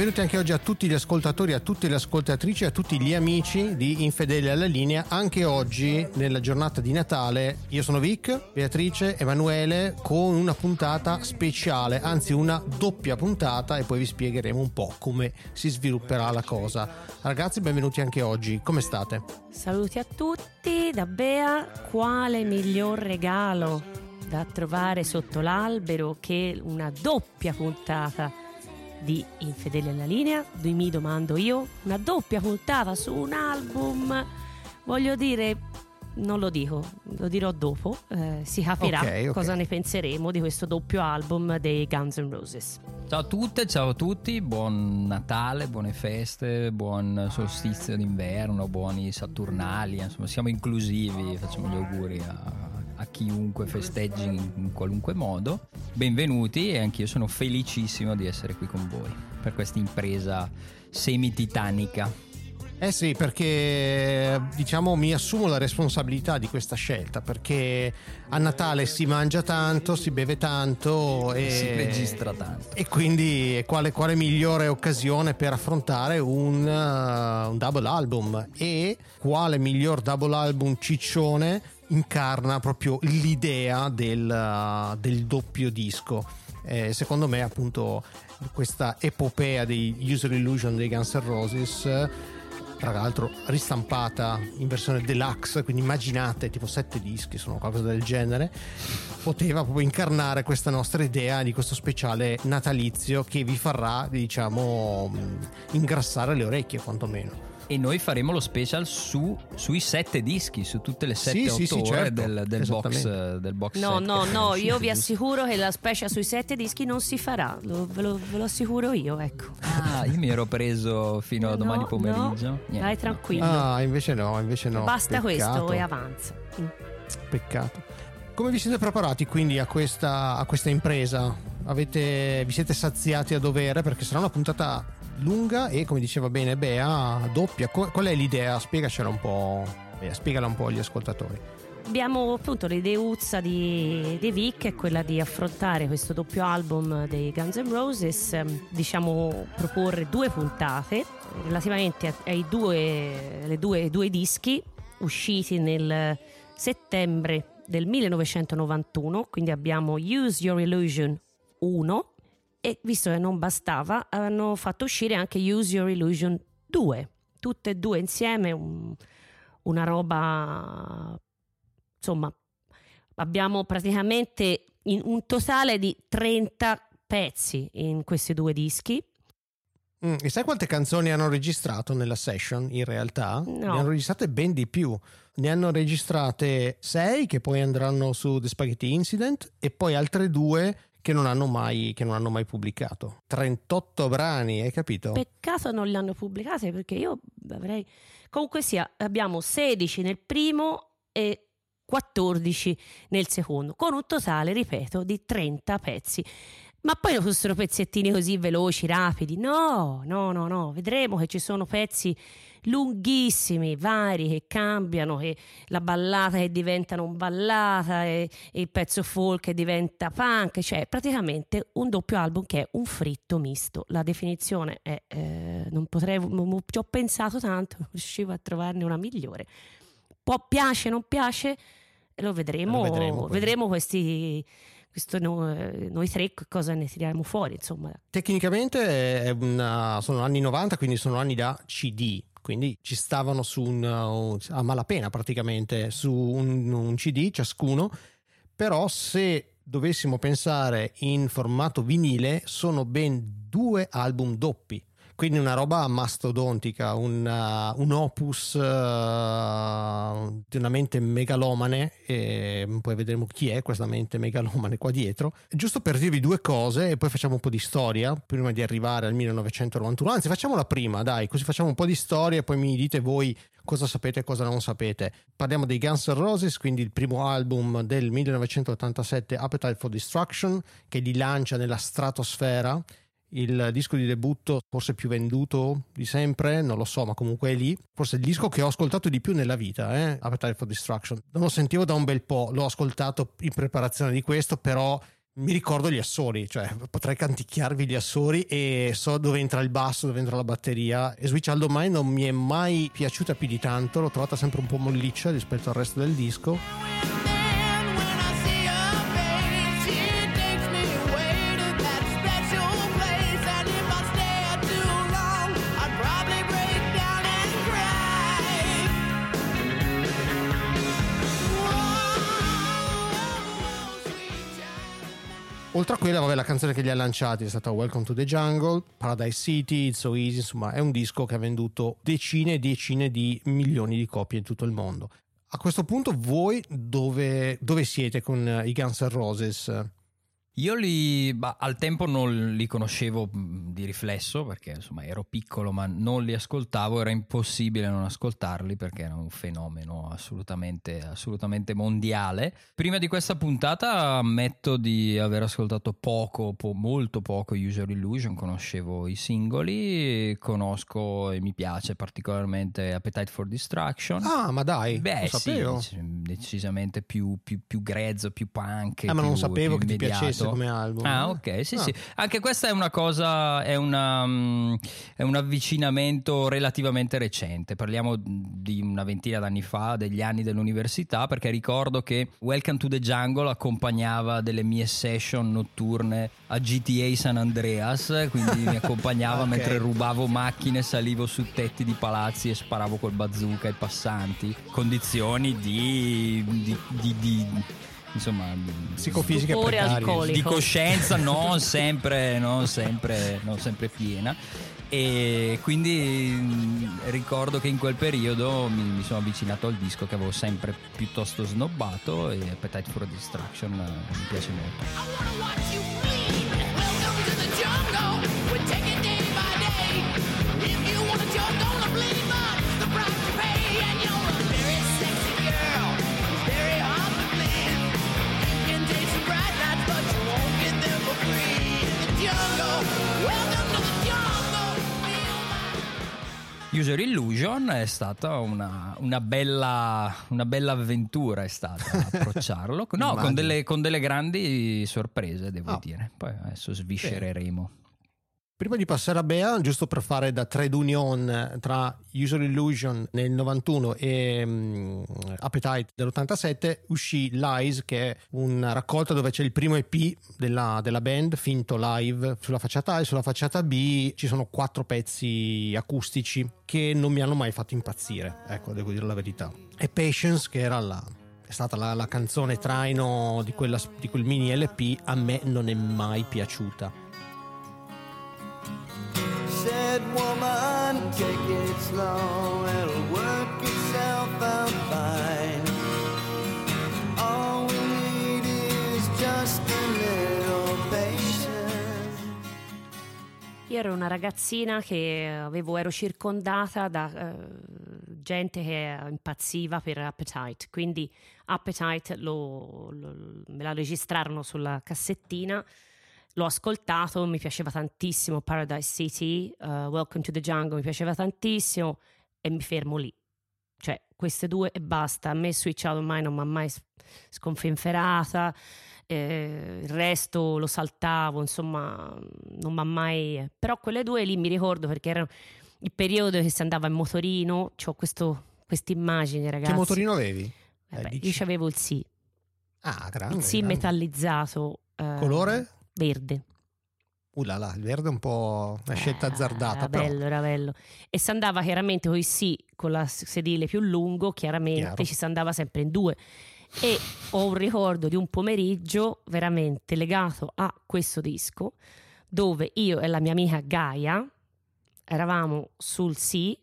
Benvenuti anche oggi a tutti gli ascoltatori, a tutte le ascoltatrici, a tutti gli amici di Infedeli alla linea. Anche oggi, nella giornata di Natale, io sono Vic, Beatrice, Emanuele, con una puntata speciale, anzi una doppia puntata e poi vi spiegheremo un po' come si svilupperà la cosa. Ragazzi, benvenuti anche oggi, come state? Saluti a tutti da Bea. Quale miglior regalo da trovare sotto l'albero che una doppia puntata? Di Infedeli alla linea, mi domando io, una doppia puntata su un album, voglio dire, non lo dico, lo dirò dopo, eh, si capirà okay, okay. cosa ne penseremo di questo doppio album dei Guns N' Roses. Ciao a tutte, ciao a tutti, buon Natale, buone feste, buon solstizio d'inverno, buoni Saturnali, insomma siamo inclusivi, facciamo gli auguri a a chiunque festeggi in qualunque modo. Benvenuti e anch'io sono felicissimo di essere qui con voi per questa impresa semi-titanica. Eh sì, perché diciamo mi assumo la responsabilità di questa scelta, perché a Natale si mangia tanto, si beve tanto e si registra tanto. E quindi quale, quale migliore occasione per affrontare un, uh, un double album e quale miglior double album ciccione incarna proprio l'idea del, del doppio disco. Eh, secondo me, appunto, questa epopea di User Illusion dei Guns N' Roses, tra l'altro ristampata in versione deluxe, quindi immaginate tipo sette dischi, sono qualcosa del genere, poteva proprio incarnare questa nostra idea di questo speciale natalizio che vi farà, diciamo, ingrassare le orecchie quantomeno e noi faremo lo special su, sui sette dischi, su tutte le sette sì, sì, ore certo. del, del, box, del box No, no, no, io vi assicuro che la special sui sette dischi non si farà, lo, ve, lo, ve, lo, assicuro io, ecco. Ah, io mi ero preso fino a domani no, pomeriggio. No, Niente, vai tranquillo. Ah, invece no, invece no. Basta Peccato. questo e avanza. Mm. Peccato. Come vi siete preparati quindi a questa, a questa impresa? Avete, vi siete saziati a dovere? Perché sarà una puntata lunga e come diceva bene Bea, doppia. Qual è l'idea? Spiegacela un po', spiegala un po' agli ascoltatori. Abbiamo appunto l'ideuzza di, di Vic è quella di affrontare questo doppio album dei Guns N' Roses, diciamo proporre due puntate relativamente ai due, due, due dischi usciti nel settembre del 1991, quindi abbiamo Use Your Illusion 1 e visto che non bastava hanno fatto uscire anche Use Your Illusion 2 tutte e due insieme un, una roba insomma abbiamo praticamente un totale di 30 pezzi in questi due dischi Mm, e sai quante canzoni hanno registrato nella session in realtà? No. Ne hanno registrate ben di più. Ne hanno registrate 6 che poi andranno su The Spaghetti Incident e poi altre due che non hanno mai, non hanno mai pubblicato. 38 brani, hai capito? Peccato non li hanno pubblicate perché io avrei... Comunque sia, abbiamo 16 nel primo e 14 nel secondo, con un totale, ripeto, di 30 pezzi. Ma poi non fossero pezzettini così veloci, rapidi. No, no, no, no. Vedremo che ci sono pezzi lunghissimi, vari, che cambiano, che la ballata che diventa non ballata, e, e il pezzo folk che diventa punk. Cioè, praticamente un doppio album che è un fritto misto. La definizione è. Eh, non potrei. Non, ci ho pensato tanto, non riuscivo a trovarne una migliore. Può piace, non piace? Lo vedremo. Lo vedremo, vedremo questi questo no, eh, noi tre cosa ne tiriamo fuori insomma tecnicamente una, sono anni 90 quindi sono anni da CD quindi ci stavano su un, a malapena praticamente su un, un CD ciascuno. Però se dovessimo pensare in formato vinile sono ben due album doppi. Quindi una roba mastodontica, un, uh, un opus uh, di una mente megalomane, e poi vedremo chi è questa mente megalomane qua dietro. Giusto per dirvi due cose e poi facciamo un po' di storia prima di arrivare al 1991, anzi facciamola prima, dai, così facciamo un po' di storia e poi mi dite voi cosa sapete e cosa non sapete. Parliamo dei Guns N' Roses, quindi il primo album del 1987, Appetite for Destruction, che li lancia nella stratosfera il disco di debutto forse più venduto di sempre, non lo so, ma comunque è lì. Forse il disco che ho ascoltato di più nella vita, eh? Appetite for Destruction. Non lo sentivo da un bel po', l'ho ascoltato in preparazione di questo, però mi ricordo gli assoli, cioè potrei canticchiarvi gli assoli e so dove entra il basso, dove entra la batteria. E Switch All Mine non mi è mai piaciuta più di tanto, l'ho trovata sempre un po' molliccia rispetto al resto del disco. Oltre a quella, vabbè, la canzone che li ha lanciati è stata Welcome to the Jungle, Paradise City, It's So Easy, insomma è un disco che ha venduto decine e decine di milioni di copie in tutto il mondo. A questo punto voi dove, dove siete con i Guns N' Roses? Io li bah, al tempo non li conoscevo di riflesso perché insomma ero piccolo ma non li ascoltavo, era impossibile non ascoltarli perché era un fenomeno assolutamente, assolutamente mondiale. Prima di questa puntata ammetto di aver ascoltato poco, po- molto poco User Illusion, conoscevo i singoli, conosco e mi piace particolarmente Appetite for Distraction. Ah ma dai, Beh sì, decisamente più, più, più grezzo, più punk. Ah ma non sapevo che ti immediato. piacesse come album. Ah, ok, sì, Ah. sì. Anche questa è una cosa, è, una, mm, è un avvicinamento relativamente recente. Parliamo di una ventina d'anni fa, degli anni dell'università, perché ricordo che Welcome to the Jungle accompagnava delle mie session notturne a GTA San Andreas, quindi mi accompagnava Ok. mentre rubavo macchine, salivo su tetti di palazzi e sparavo col bazooka ai passanti. Condizioni di- di- di- di insomma Psicofisiche precarie. di coscienza non sempre, non sempre, non sempre piena. E quindi ricordo che in quel periodo mi, mi sono avvicinato al disco che avevo sempre piuttosto snobbato e Appetite for Distraction eh, mi piace molto. User Illusion è stata una, una bella, una bella avventura, è stata approcciarlo. No, con delle, con delle grandi sorprese, devo Ah. dire. Poi adesso sviscereremo. Prima di passare a Bea, giusto per fare da trade union tra User Illusion nel 91 e mm, Appetite dell'87, uscì Lies, che è una raccolta dove c'è il primo EP della, della band, finto live sulla facciata A e sulla facciata B ci sono quattro pezzi acustici che non mi hanno mai fatto impazzire, ecco, devo dire la verità. E Patience, che era la, è stata la, la canzone traino di, quella- di quel mini LP, a me non è mai piaciuta. Said woman, take it slow, it'll work itself out fine. All we need is just a little patience. Io ero una ragazzina che avevo, ero circondata da eh, gente che impazziva per Appetite, quindi Appetite lo- lo- me la registrarono sulla cassettina, l'ho ascoltato, mi piaceva tantissimo Paradise City, eh, Welcome to the Jungle mi piaceva tantissimo e mi fermo lì. Cioè, queste due e basta. A me Switch Out Mine non mi ha mai sconfinferata eh, il resto lo saltavo, insomma, non mi ha mai. Però quelle due lì mi ricordo perché erano il periodo che si andava in motorino. Ho questa immagine, ragazzi. Che motorino avevi? Eh, dici. io c'avevo il sì, Ah, grande. il sì grande. metallizzato. eh, Colore? Verde. Uh là là, il verde è un po' una scelta Eh, azzardata. Era però. bello, era bello. E si andava chiaramente con il sì, con la sedile più lungo, chiaramente Chiaro. ci si andava sempre in due. E ho un ricordo di un pomeriggio veramente legato a questo disco, dove io e la mia amica Gaia eravamo sul sì,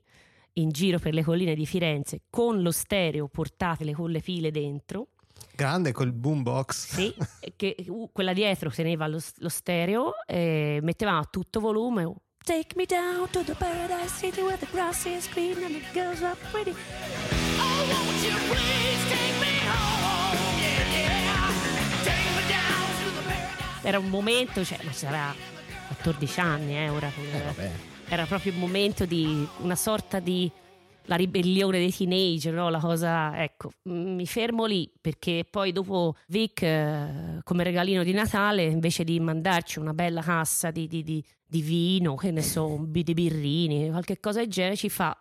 in giro per le colline di Firenze, con lo stereo portatile con le file dentro. Grande col boombox. Sì, che uh, quella dietro teneva lo, lo stereo e metteva a tutto volume. oh, Take me down to the paradise city where the grass is green and the girls are pretty. Oh, won't you please take me home? Yeah, yeah. Take me down to the paradise. Era un momento, cioè, ma sarà 14 anni, eh, ora. Eh, vabbè. Era proprio un momento di una sorta di la ribellione dei teenager, no? la cosa, ecco, mi fermo lì perché poi dopo Vic eh, come regalino di Natale invece di mandarci una bella cassa di, di- di- di vino, che ne so, di birrini, qualche cosa del genere, ci fa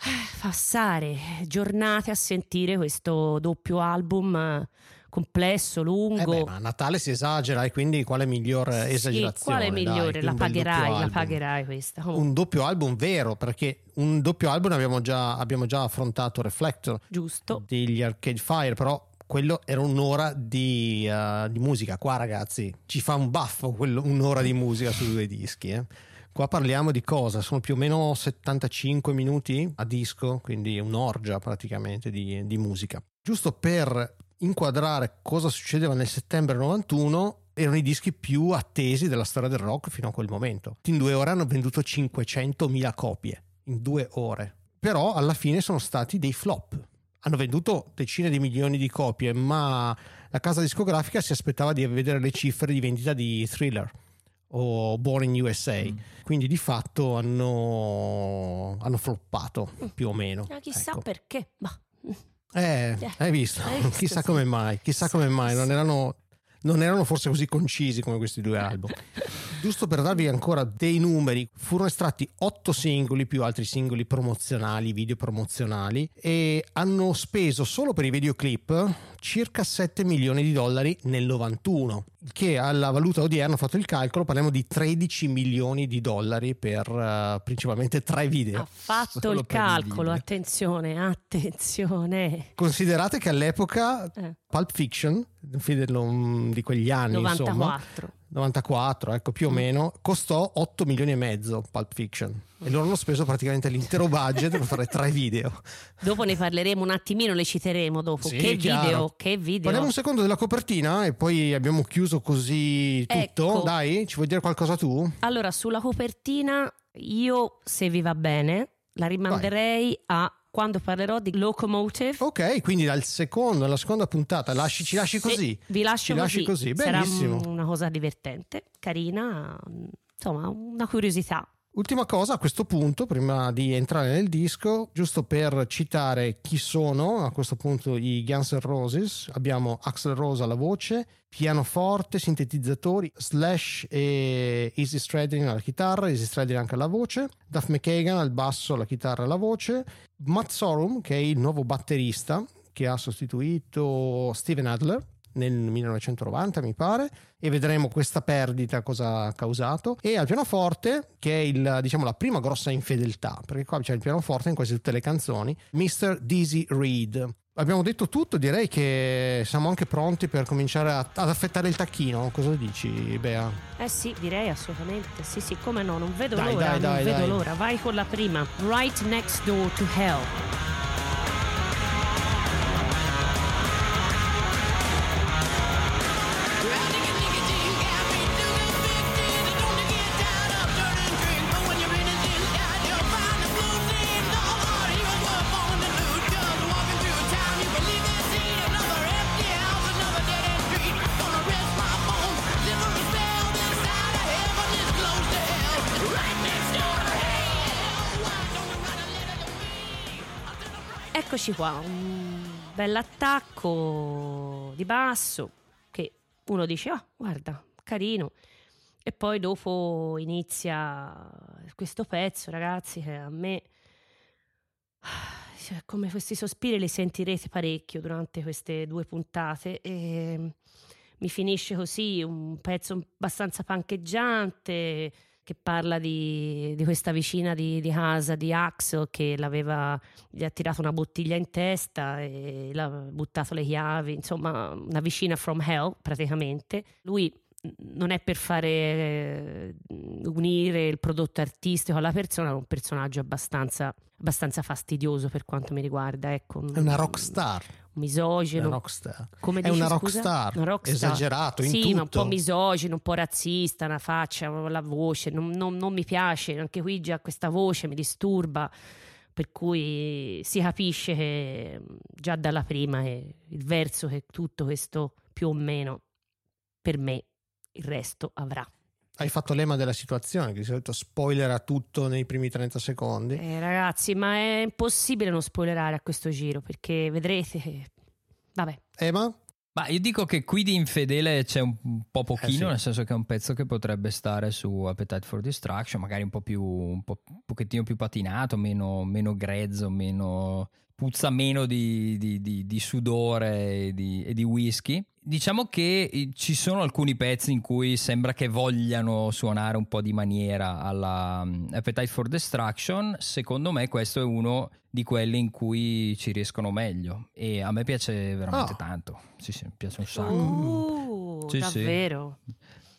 eh, passare giornate a sentire questo doppio album eh, complesso, Eh lungo. beh, ma a Natale si esagera e quindi quale miglior Sì, esagerazione? quale migliore? la pagherai, la pagherai questa. Comunque, Un doppio album vero, perché un doppio album abbiamo già, abbiamo già affrontato Reflector giusto. degli Arcade Fire, però quello era un'ora di, eh, di musica. Qua, ragazzi, ci fa un baffo quello- un'ora di musica su due dischi. eh. Qua parliamo di cosa? Sono più o meno 75 minuti a disco, quindi un'orgia praticamente di, di musica. Giusto per inquadrare cosa succedeva nel settembre 91, erano i dischi più attesi della storia del rock fino a quel momento. In due ore hanno venduto 500.000 copie, in due ore. Però alla fine sono stati dei flop. Hanno venduto decine di milioni di copie, ma la casa discografica si aspettava di vedere le cifre di vendita di Thriller o Born in USA. Quindi di fatto hanno, hanno floppato più o meno. Ma chissà Ecco. perché. Ma Eh, Eh, hai visto? hai visto, chissà sì. come mai, chissà come mai, non erano, non erano forse così concisi come questi due album. Giusto per darvi ancora dei numeri, furono estratti otto singoli più altri singoli promozionali, video promozionali e hanno speso solo per i videoclip circa 7 milioni di dollari nel 91, che alla valuta odierna, ho fatto il calcolo, parliamo di 13 milioni di dollari per eh, principalmente tre video. ha fatto Solo il calcolo, attenzione, attenzione. Considerate che all'epoca Eh, Pulp Fiction, un film di quegli anni, insomma, 94. 94, ecco più o meno, costò 8 milioni e mezzo Pulp Fiction e loro hanno speso praticamente l'intero budget per fare tre video. Dopo ne parleremo un attimino, le citeremo dopo. Sì, che video, che video. Parliamo un secondo della copertina e poi abbiamo chiuso così tutto. Ecco. Dai, ci vuoi dire qualcosa tu? Allora, sulla copertina, io, se vi va bene, la rimanderei a quando parlerò di Locomotive. Ok, quindi dal secondo alla seconda puntata lasci- ci lasci Sì, così. vi lascio Ci lasci così, Sarà benissimo. una cosa divertente, carina, insomma, una curiosità. Ultima cosa a questo punto, prima di entrare nel disco, giusto per citare chi sono a questo punto i Guns N' Roses, abbiamo Axel Rose alla voce, pianoforte, sintetizzatori, Slash e Easy Stradlin alla chitarra, Easy Stradlin anche alla voce, Duff McKagan al basso, alla chitarra e alla voce, Matt Sorum che è il nuovo batterista che ha sostituito Steven Adler nel 1990 mi pare e vedremo questa perdita cosa ha causato e al pianoforte che è il, diciamo, la prima grossa infedeltà perché qua c'è il pianoforte in quasi tutte le canzoni Mr. Dizzy Reed abbiamo detto tutto direi che siamo anche pronti per cominciare a- ad affettare il tacchino cosa dici Bea? Eh sì, direi assolutamente. Sì, sì, come no, non vedo Dai, l'ora, dai, non dai, vedo l'ora. Vai con la prima. Right next door to hell. Eccoci qua, un bell'attacco di basso che uno dice, oh guarda, carino. E poi dopo inizia questo pezzo, ragazzi, che a me, cioè, come questi sospiri li sentirete parecchio durante queste due puntate. E mi finisce così un pezzo abbastanza pancheggiante che parla di, di questa vicina di, di casa di Axel che gli ha tirato una bottiglia in testa e l'ha buttato le chiavi, insomma, una vicina from hell praticamente. Lui non è per fare eh, unire il prodotto artistico alla persona, è un personaggio abbastanza, abbastanza fastidioso per quanto mi riguarda. Ecco, è una rockstar un misogino. una rockstar Come è dici, una rockstar, Una rockstar. esagerato in sì, tutto ma un po' misogino, un po' razzista, una faccia, la voce, non, non- non mi piace, anche qui già questa voce mi disturba, per cui si capisce che già dalla prima è il verso che tutto questo più o meno per me il resto avrà. hai fatto l'ema della situazione, che di solito spoilera tutto nei primi 30 secondi. Eh, ragazzi, ma è impossibile non spoilerare a questo giro perché vedrete. Vabbè, Ema? Ma io dico che qui di infedele c'è un un po' pochino, Eh sì. nel senso che è un pezzo che potrebbe stare su Appetite for Destruction, magari un po' più, un po', un pochettino più patinato, meno, meno grezzo, meno, puzza meno di, di- di- di sudore e di, e di whisky. Diciamo che eh, ci sono alcuni pezzi in cui sembra che vogliano suonare un po' di maniera alla mm, Appetite for Destruction. Secondo me questo è uno di quelli in cui ci riescono meglio e a me piace veramente Ah. tanto. Sì, sì, mi piace un sacco. Uh, Sì, sì. davvero?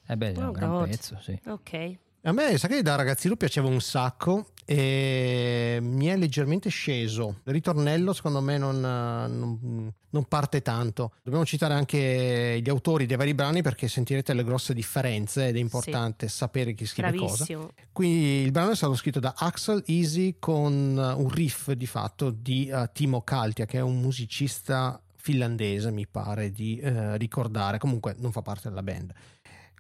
Eh beh, è Oh un gran God. pezzo, sì. Ok. A me, sa che da ragazzino piaceva un sacco e mi è leggermente sceso. Il ritornello, secondo me, non, non- non parte tanto. Dobbiamo citare anche gli autori dei vari brani perché sentirete le grosse differenze ed è importante sapere chi scrive cosa. Bravissimo. Quindi il brano è stato scritto da Axel Easy con un riff di fatto di eh, Timo Kaltia, che è un musicista finlandese, mi pare di eh, ricordare. Comunque non fa parte della band.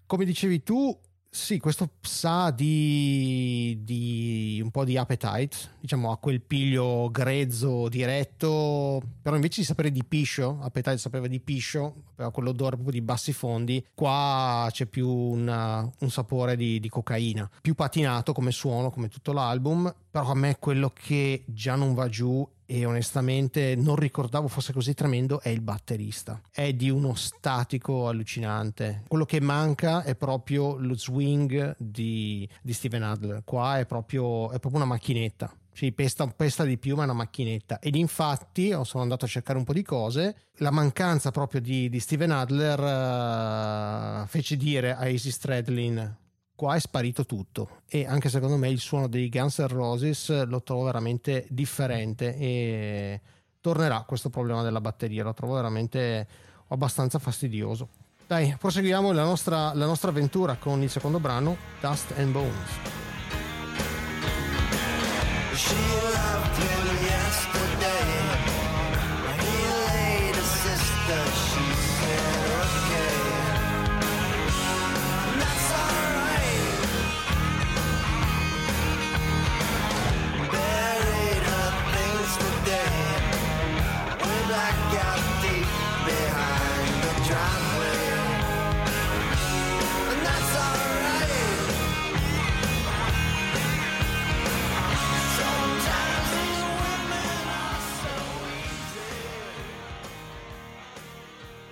Come dicevi tu, sì, questo sa di, di un po' di appetite, diciamo a quel piglio grezzo, diretto, però invece di sapere di piscio, appetite sapeva di piscio, aveva quell'odore proprio di bassi fondi, qua c'è più una- un sapore di, di cocaina, più patinato come suono, come tutto l'album, però a me quello che già non va giù e onestamente non ricordavo fosse così tremendo è il batterista. È di uno statico allucinante. Quello che manca è proprio lo swing di, di Steven Adler. Qua è proprio, è proprio una macchinetta. Sì, pesta, pesta di più, ma è una macchinetta. Ed infatti oh, sono andato a cercare un po' di cose. La mancanza proprio di, di Steven Adler eh, fece dire a Easy Stradlin qua è sparito tutto e anche secondo me il suono dei Guns N' Roses lo trovo veramente differente e tornerà questo problema della batteria lo trovo veramente abbastanza fastidioso. Dai proseguiamo la nostra, la nostra avventura con il secondo brano Dust and Bones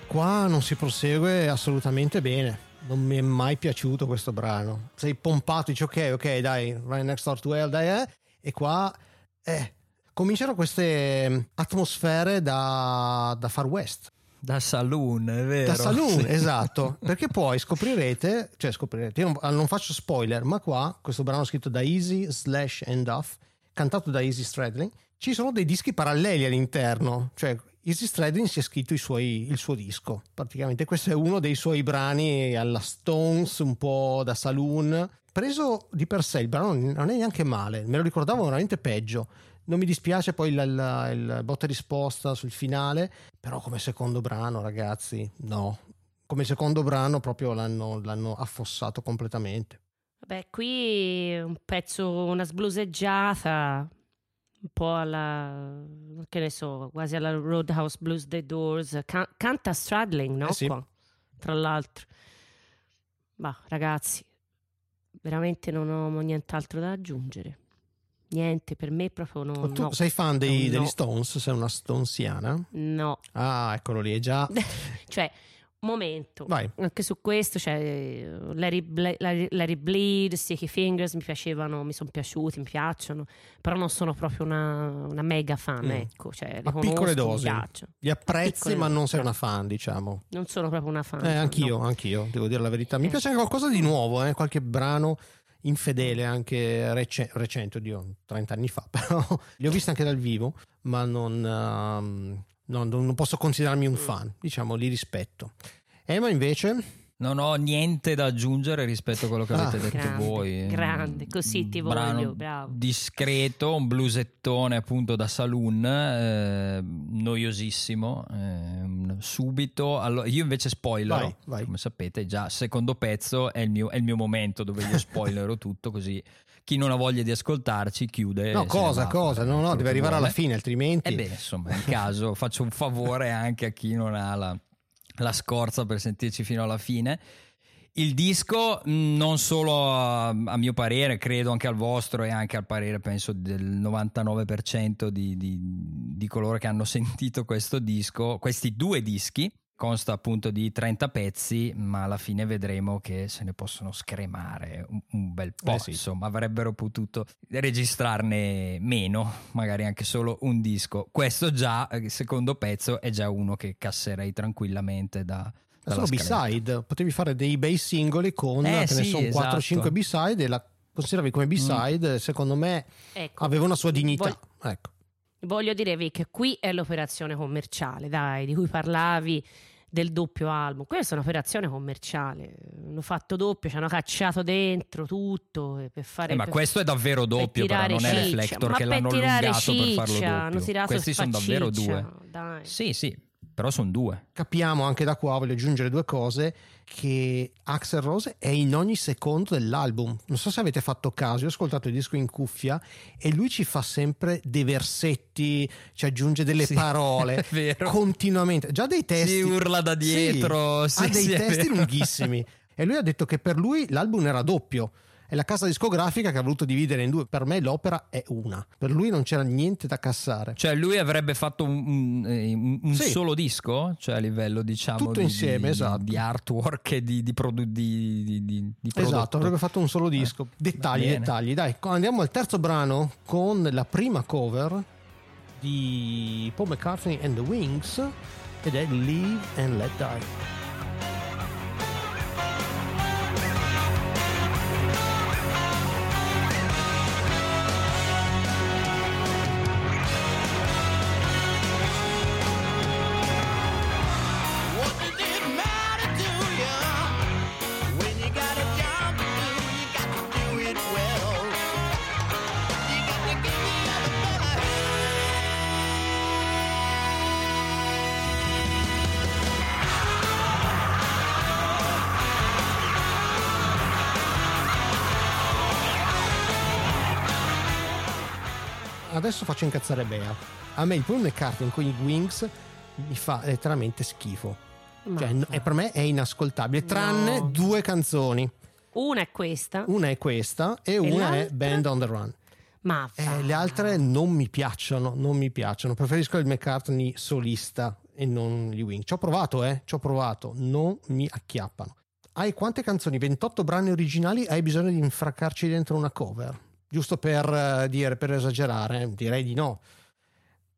qua non si prosegue assolutamente bene non mi è mai piaciuto questo brano sei pompato dici ok ok dai right next door to hell dai eh e qua eh cominciano queste mm, atmosfere da, da far west Da saloon, è vero. da saloon, Sì. esatto. Perché poi scoprirete, cioè scoprirete, io non, non faccio spoiler, ma qua, questo brano scritto da Easy slash and Off, cantato da Easy Stradlin, ci sono dei dischi paralleli all'interno, cioè Easy Stradlin si è scritto suoi- il suo disco, praticamente questo è uno dei suoi brani alla Stones, un po' da saloon. Preso di per sé il brano non è neanche male, me lo ricordavo veramente peggio. Non mi dispiace poi il, il, il botta risposta sul finale, però come secondo brano, ragazzi, no. Come secondo brano proprio l'hanno, l'hanno affossato completamente. Vabbè, qui un pezzo, una sbluseggiata, un po' alla, che ne so, quasi alla Roadhouse Blues dei Doors. Can- canta Stradling, no? Eh sì. Qua, tra l'altro. Ma ragazzi, veramente non ho nient'altro da aggiungere. Niente, per me proprio no. Ma tu no. sei fan dei- No. degli Stones? Sei una stonesiana? No, Ah, eccolo lì, è già. cioè, momento. Vai. Anche su questo, cioè, Larry, Ble- Larry- Larry Bleed, Sticky Fingers mi piacevano, mi sono piaciuti, mi piacciono, però non sono proprio una, una mega fan, Mm. ecco. Cioè, A piccole dosi. Li apprezzi, ma non sei una fan, diciamo. Non sono proprio una fan. Eh, anch'io, no. anch'io, devo dire la verità. Mi Eh. piace anche qualcosa di nuovo, eh, qualche brano infedele, anche rece- recente, oddio, 30 anni fa, però li ho visti anche dal vivo, ma non, ehm, non- non posso considerarmi un fan, diciamo, li rispetto. Emma invece, Non ho niente da aggiungere rispetto a quello che Ah, avete detto grande, voi. grande, così ti brano voglio, bravo. Discreto, un blusettone appunto da saloon, eh, noiosissimo. eh, subito, Allo- io invece spoiler. Vai, vai. Come sapete, già secondo pezzo è il mio, è il mio momento dove io spoilero tutto così. Chi non ha voglia di ascoltarci chiude. No, cosa, va cosa? No, no, deve arrivare alla fine, altrimenti... E beh, insomma, in caso faccio un favore anche a chi non ha la, la scorza per sentirci fino alla fine. Il disco, mh, non solo a, a mio parere, credo anche al vostro e anche al parere, penso, del 99% di, di- di coloro che hanno sentito questo disco, questi due dischi, consta appunto di 30 pezzi, ma alla fine vedremo che se ne possono scremare un, un bel po'. Eh sì. Insomma, avrebbero potuto registrarne meno, magari anche solo un disco. Questo già, eh, secondo pezzo, è già uno che casserei tranquillamente da... Solo. B-side, potevi fare dei bei singoli con, Eh, sì, sono 4-5 esatto. B-side e la consideravi come B-side, secondo me Ecco, aveva una sua dignità. Voglio- Ecco. Voglio dire che qui è l'operazione commerciale, dai, di cui parlavi del doppio album. Questa è un'operazione commerciale. Hanno fatto doppio, ci hanno cacciato dentro tutto eh, per fare Eh, ma per- questo è davvero doppio, però non è ciccia. Reflector Ma che per l'hanno allungato per farlo ciccia, doppio. Questi sono davvero due. Dai. Sì, sì, però sono due. Capiamo anche da qua, voglio aggiungere due cose, che Axel Rose è in ogni secondo dell'album. Non so se avete fatto caso, io ho ascoltato il disco in cuffia e lui ci fa sempre dei versetti, ci aggiunge delle Sì, parole continuamente. Già dei testi... Si urla da dietro, Sì, sì, ha dei testi lunghissimi. E lui ha detto che per lui l'album era doppio. È la casa discografica che ha voluto dividere in due. Per me l'opera è una. Per lui non c'era niente da cassare. Cioè, lui avrebbe fatto un, un- eh, un- Sì. solo disco? Cioè, a livello, diciamo, Tutto di, insieme, di- esatto. di artwork e di, di, produ- di. Esatto, avrebbe fatto un solo disco. dettagli, bene. dettagli. Dai, andiamo al terzo brano con la prima cover di Paul McCartney and the Wings ed è Live and Let Die. Adesso faccio incazzare Bea. A me il Paul McCartney con i Wings mi fa letteralmente schifo. Ma- Cioè, è- per me è inascoltabile, tranne No. due canzoni. Una è questa, Una è questa e, una è l'altra? Band on the Run. ma Eh, le altre non mi piacciono, non mi piacciono. Preferisco il McCartney solista e non gli Wing. Ci ho provato, eh, ci ho provato, non mi acchiappano. Hai quante canzoni? 28 brani originali? Hai bisogno di infraccarci dentro una cover? Giusto per eh, dire, per esagerare? Direi di no.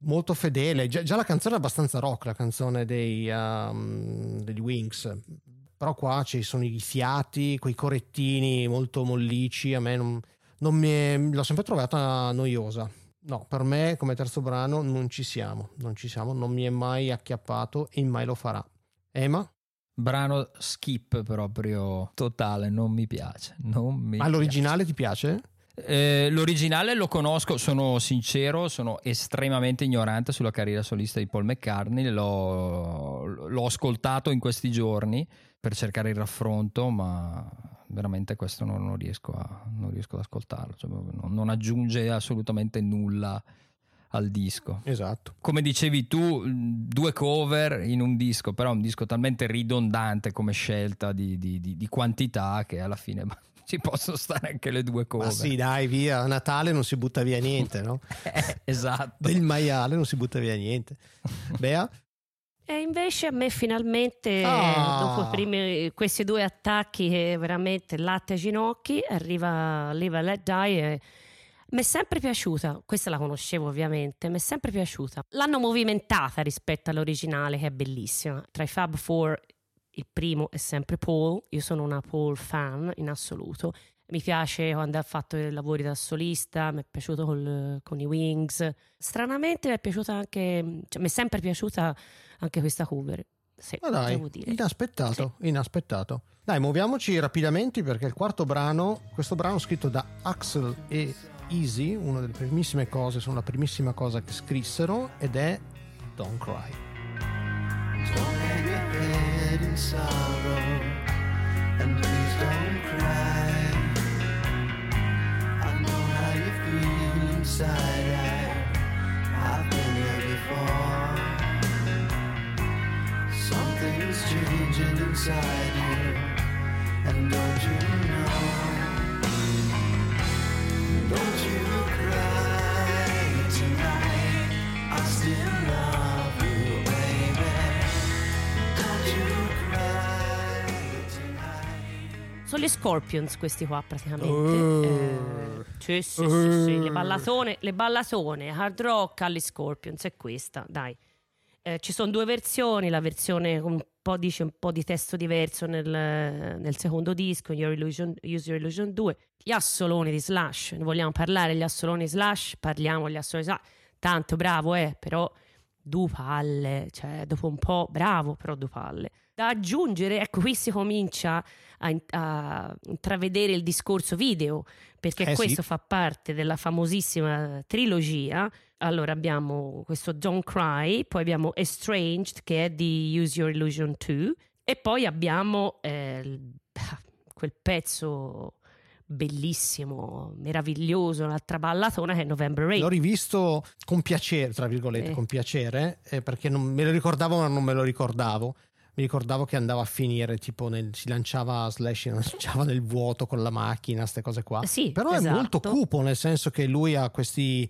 Molto fedele. Già, già la canzone è abbastanza rock, la canzone dei, um, degli Wings. Però qua ci sono i fiati, quei correttini molto mollici. A me non, non mi è- l'ho sempre trovata noiosa. No, per me come terzo brano non ci siamo, non ci siamo, non mi è mai acchiappato e mai lo farà. Emma? Brano skip proprio totale, non mi piace. Non mi Ma piace. l'originale ti piace? Eh, l'originale lo conosco, sono sincero, sono estremamente ignorante sulla carriera solista di Paul McCartney, l'ho, l'ho ascoltato in questi giorni per cercare il raffronto, ma veramente questo non, non riesco, a, non riesco ad ascoltarlo, cioè, non, non aggiunge assolutamente nulla al disco. Esatto. Come dicevi tu, due cover in un disco, però un disco talmente ridondante come scelta di, di- di- di quantità che alla fine ci possono stare anche le due cover. Ma sì, dai, via, a Natale non si butta via niente, no? Eh, esatto. Del maiale non si butta via niente. Bea? E invece a me finalmente, Ah. dopo i primi- questi due attacchi che veramente latte ai ginocchi, arriva Live and Let Die e mi è sempre piaciuta, questa la conoscevo ovviamente, mi è sempre piaciuta. L'hanno movimentata rispetto all'originale che è bellissima. Tra i Fab Four il primo è sempre Paul, io sono una Paul fan in assoluto. Mi piace quando ha fatto i lavori da solista, mi è piaciuto col- con i Wings. Stranamente mi è piaciuta anche, cioè, mi è sempre piaciuta anche questa cover. sì, Ma dai, devo dire. inaspettato, inaspettato. Dai, muoviamoci rapidamente perché il quarto brano, questo brano scritto da Axel e Easy, una delle primissime cose, sono la primissima cosa che scrissero ed è Don't Cry. In sorrow, and please don't cry. I know how you feel inside. I, I've been there before. Something's changing inside you, and don't you know? Don't you cry tonight. I still Sono gli Scorpions questi qua praticamente. Oh. Eh, sì, sì, sì, sì, Le ballatone, le ballatone, hard rock agli Scorpions è questa, dai. Eh, ci sono due versioni, la versione con un po' dice un po' di testo diverso nel, nel secondo disco, Your Illusion, Use Your Illusion 2. Gli assoloni di Slash, ne vogliamo parlare gli assoloni Slash? Parliamo degli assoloni Slash. Tanto bravo, eh, però due palle, cioè dopo un po' bravo, però due palle. Da aggiungere, ecco, qui si comincia a, a intravedere il discorso video, perché Eh, sì. questo fa parte della famosissima trilogia. Allora abbiamo questo Don't Cry, poi abbiamo Estranged che è di Use Your Illusion 2 e poi abbiamo eh, quel pezzo bellissimo, meraviglioso, un'altra ballatona che è November Rain. L'ho rivisto con piacere, tra virgolette, Eh. con piacere, eh, perché non me lo ricordavo ma non me lo ricordavo. Mi ricordavo che andava a finire, tipo nel- si lanciava slash, lanciava nel vuoto con la macchina, queste cose qua. Sì, Però è esatto. molto cupo, nel senso che lui ha questi...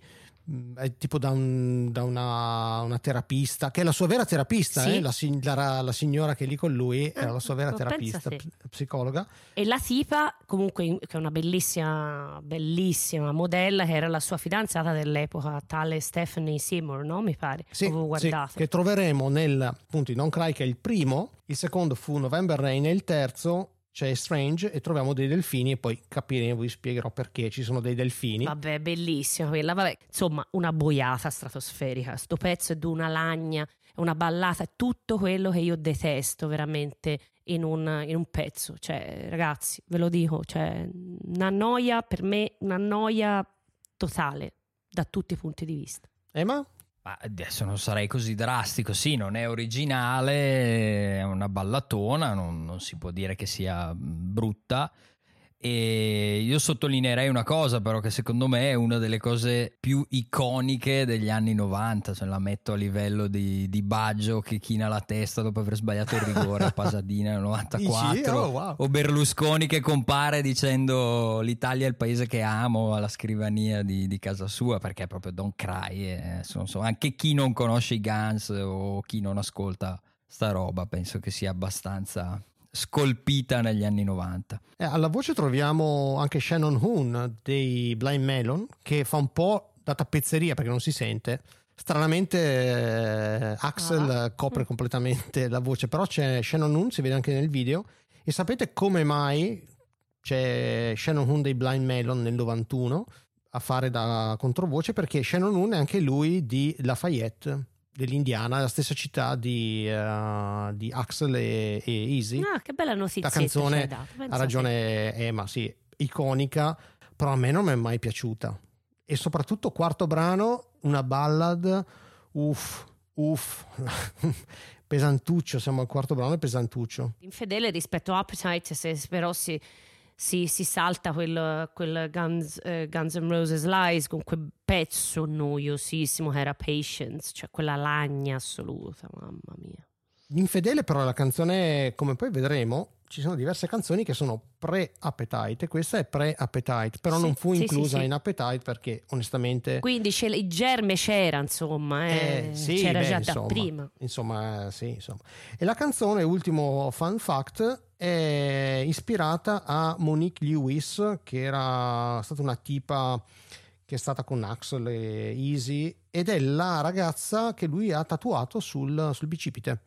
mh, È tipo da, un- da una, una terapista, che è la sua vera terapista, Sì. eh, la, la- la signora che è lì con lui era la sua vera pensa terapista, te. p- psicologa. E la tipa, comunque, che è una bellissima, bellissima modella, che era la sua fidanzata dell'epoca, tale Stephanie Seymour, no? Mi pare. Sì, sì, che troveremo nel appunto in Non Cry che è il primo, il secondo fu November Rain e il terzo c'è Strange e troviamo dei delfini e poi capiremo, vi spiegherò perché ci sono dei delfini. Vabbè, bellissima quella. Vabbè, insomma, una boiata stratosferica. Sto pezzo è di una lagna, è una ballata, è tutto quello che io detesto veramente in un, in un pezzo. Cioè, ragazzi, ve lo dico, cioè, una noia per me, una noia totale da tutti i punti di vista. Emma? Ma adesso non sarei così drastico, sì, non è originale, è una ballatona, non, non si può dire che sia brutta. E io sottolineerei una cosa, però, che secondo me è una delle cose più iconiche degli anni 90. Cioè, la metto a livello di, di Baggio che china la testa dopo aver sbagliato il rigore a Pasadena nel 94. Dici? Oh, wow. O Berlusconi che compare dicendo l'Italia è il paese che amo alla scrivania di, di casa sua perché è proprio Don't Cry. eh, so- so- anche chi non conosce i Guns o chi non ascolta sta roba penso che sia abbastanza scolpita negli anni 90. Eh, alla voce troviamo anche Shannon Hoon dei Blind Melon che fa un po' da tappezzeria perché non si sente. Stranamente eh, Axel Ah. copre completamente la voce, però c'è Shannon Hoon, si vede anche nel video. E sapete come mai c'è Shannon Hoon dei Blind Melon nel 91 a fare da controvoce? Perché Shannon Hoon è anche lui di Lafayette dell'Indiana, la stessa città di, eh, di Axel e, e Easy. Ah, che bella notizia. La canzone ha ragione Emma, sì, iconica, però a me non mi è mai piaciuta. E soprattutto quarto brano, una ballad, uff, uff, pesantuccio, siamo al quarto brano, è pesantuccio. infedele rispetto a Appetite se però si, si- si salta quel, quel Guns, eh, Guns N' Roses Lies con quel pezzo noiosissimo che era Patience cioè quella lagna assoluta mamma mia. Infedele però la canzone, come poi vedremo, ci sono diverse canzoni che sono pre-Appetite e questa è pre-Appetite, però Sì, non fu sì, inclusa sì, in Appetite perché onestamente... quindi il germe c'era insomma eh, Eh, c'era beh, già insomma, da prima. Insomma, eh, sì, insomma. E la canzone, ultimo fun fact, è ispirata a Monique Lewis, che era stata una tipa che è stata con Axel e Easy, ed è la ragazza che lui ha tatuato sul, sul bicipite,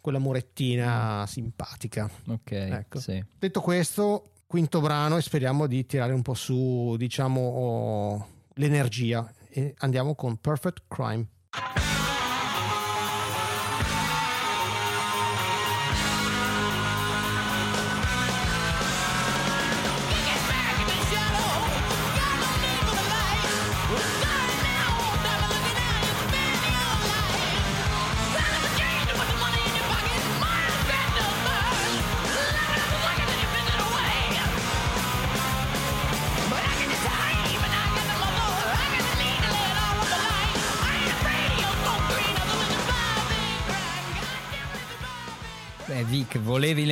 quella morettina simpatica. Ok, Ecco. sì. Detto questo, quinto brano e speriamo di tirare un po' su, diciamo, oh, l'energia. E andiamo con Perfect Crime.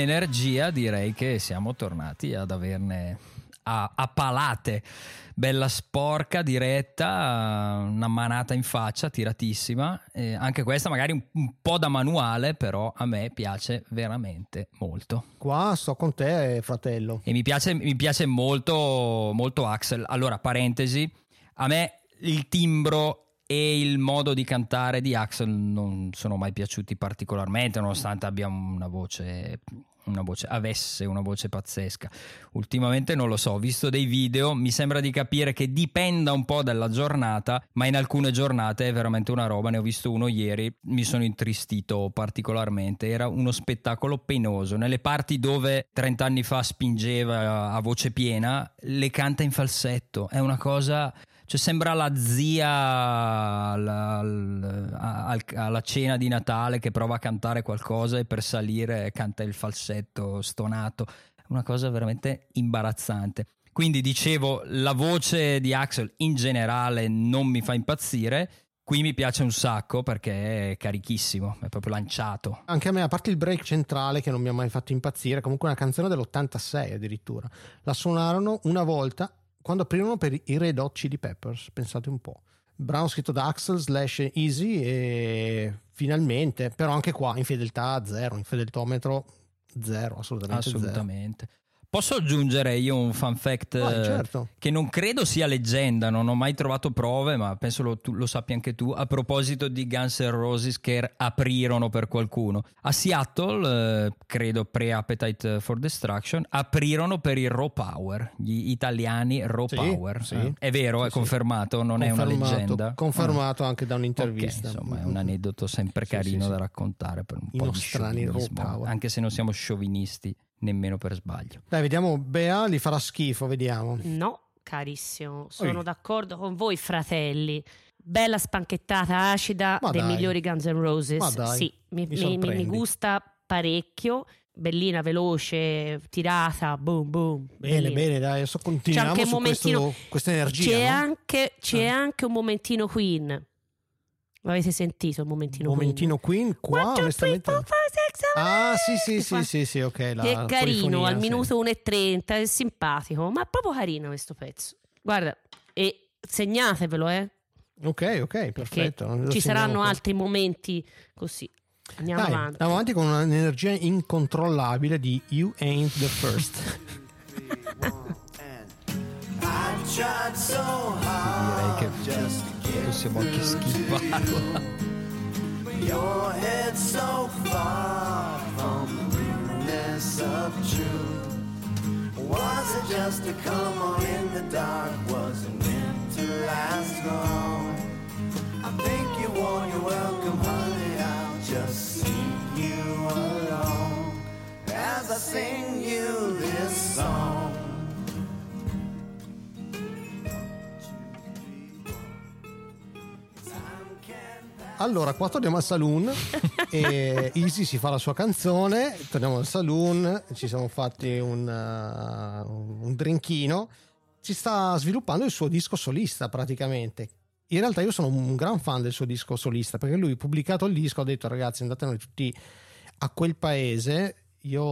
Volevi l'energia, direi che siamo tornati ad averne a, a palate. Bella sporca, diretta, una manata in faccia, tiratissima. Eh, anche questa magari un, un po' da manuale, però a me piace veramente molto. Qua sto con te, fratello. E mi piace, mi piace molto, molto Axel. Allora, parentesi, a me il timbro e il modo di cantare di Axel non sono mai piaciuti particolarmente, nonostante abbia una voce, una voce, avesse una voce pazzesca. Ultimamente non lo so, ho visto dei video, mi sembra di capire che dipenda un po' dalla giornata, ma in alcune giornate è veramente una roba, ne ho visto uno ieri, mi sono intristito particolarmente, era uno spettacolo penoso, nelle parti dove 30 anni fa spingeva a voce piena, le canta in falsetto, è una cosa... Cioè sembra la zia alla, al- al- alla cena di Natale che prova a cantare qualcosa e per salire canta il falsetto stonato. Una cosa veramente imbarazzante. Quindi dicevo, la voce di Axel in generale non mi fa impazzire. Qui mi piace un sacco perché è carichissimo, è proprio lanciato. Anche a me, a parte il break centrale che non mi ha mai fatto impazzire, comunque una canzone dell'86 addirittura. La suonarono una volta quando aprirono per i Red Hot Chili Peppers, pensate un po'. Brano scritto da Axel slash Easy e finalmente, però anche qua infedeltà zero, infedeltometro zero, assolutamente, zero. Posso aggiungere io un fun fact eh, certo. che non credo sia leggenda, non ho mai trovato prove, ma penso lo, tu, lo sappi anche tu, a proposito di Guns N' Roses che aprirono per qualcuno. A Seattle, eh, credo pre-Appetite for Destruction, aprirono per il Raw Power, gli italiani Raw Sì, Power. sì. eh. È vero, è confermato, non è una Confermato- leggenda. Confermato anche da Ah. un'intervista. Ok, insomma, è un aneddoto sempre carino sì, da raccontare per un I po' di nostrani Raw Power. anche se non siamo sciovinisti nemmeno per sbaglio. Dai, vediamo, Bea li farà schifo, vediamo. No, carissimo, sono Oi. d'accordo con voi, fratelli. Bella spanchettata acida Ma dei dai. migliori Guns N' Roses. Ma dai, sì, mi, mi mi- mi- gusta parecchio. Bellina, veloce, tirata, boom, boom. Bene, bellina. bene, dai, adesso C'è continuiamo anche un momentino. questo, questa energia. c'è no? anche, c'è Eh. anche un momentino Queen. L'avete sentito il momentino, Momentino Queen, qua One, two, three, onestamente... four, five, Ah, sì, sì, sì, fa- sì, sì, ok. La che è carino al sì. minuto 1.30, è simpatico, ma è proprio carino questo pezzo. Guarda, e segnatevelo, eh, Ok, ok, perfetto. ci saranno altri momenti così. Andiamo Dai, avanti. andiamo avanti con un'energia incontrollabile di You Ain't the First. Direi che possiamo anche schivarla. Your head so far from the realness of truth. Was it just to come on in the dark? Was it meant to last long? I think you won your welcome, honey. I'll just sing you along as I sing you this song. Allora, qua torniamo al saloon e Easy si fa la sua canzone, torniamo al saloon, ci siamo fatti un, uh, un drinkino, si sta sviluppando il suo disco solista praticamente. In realtà io sono un gran fan del suo disco solista perché lui pubblicato il disco ha detto ragazzi andatene tutti a quel paese, io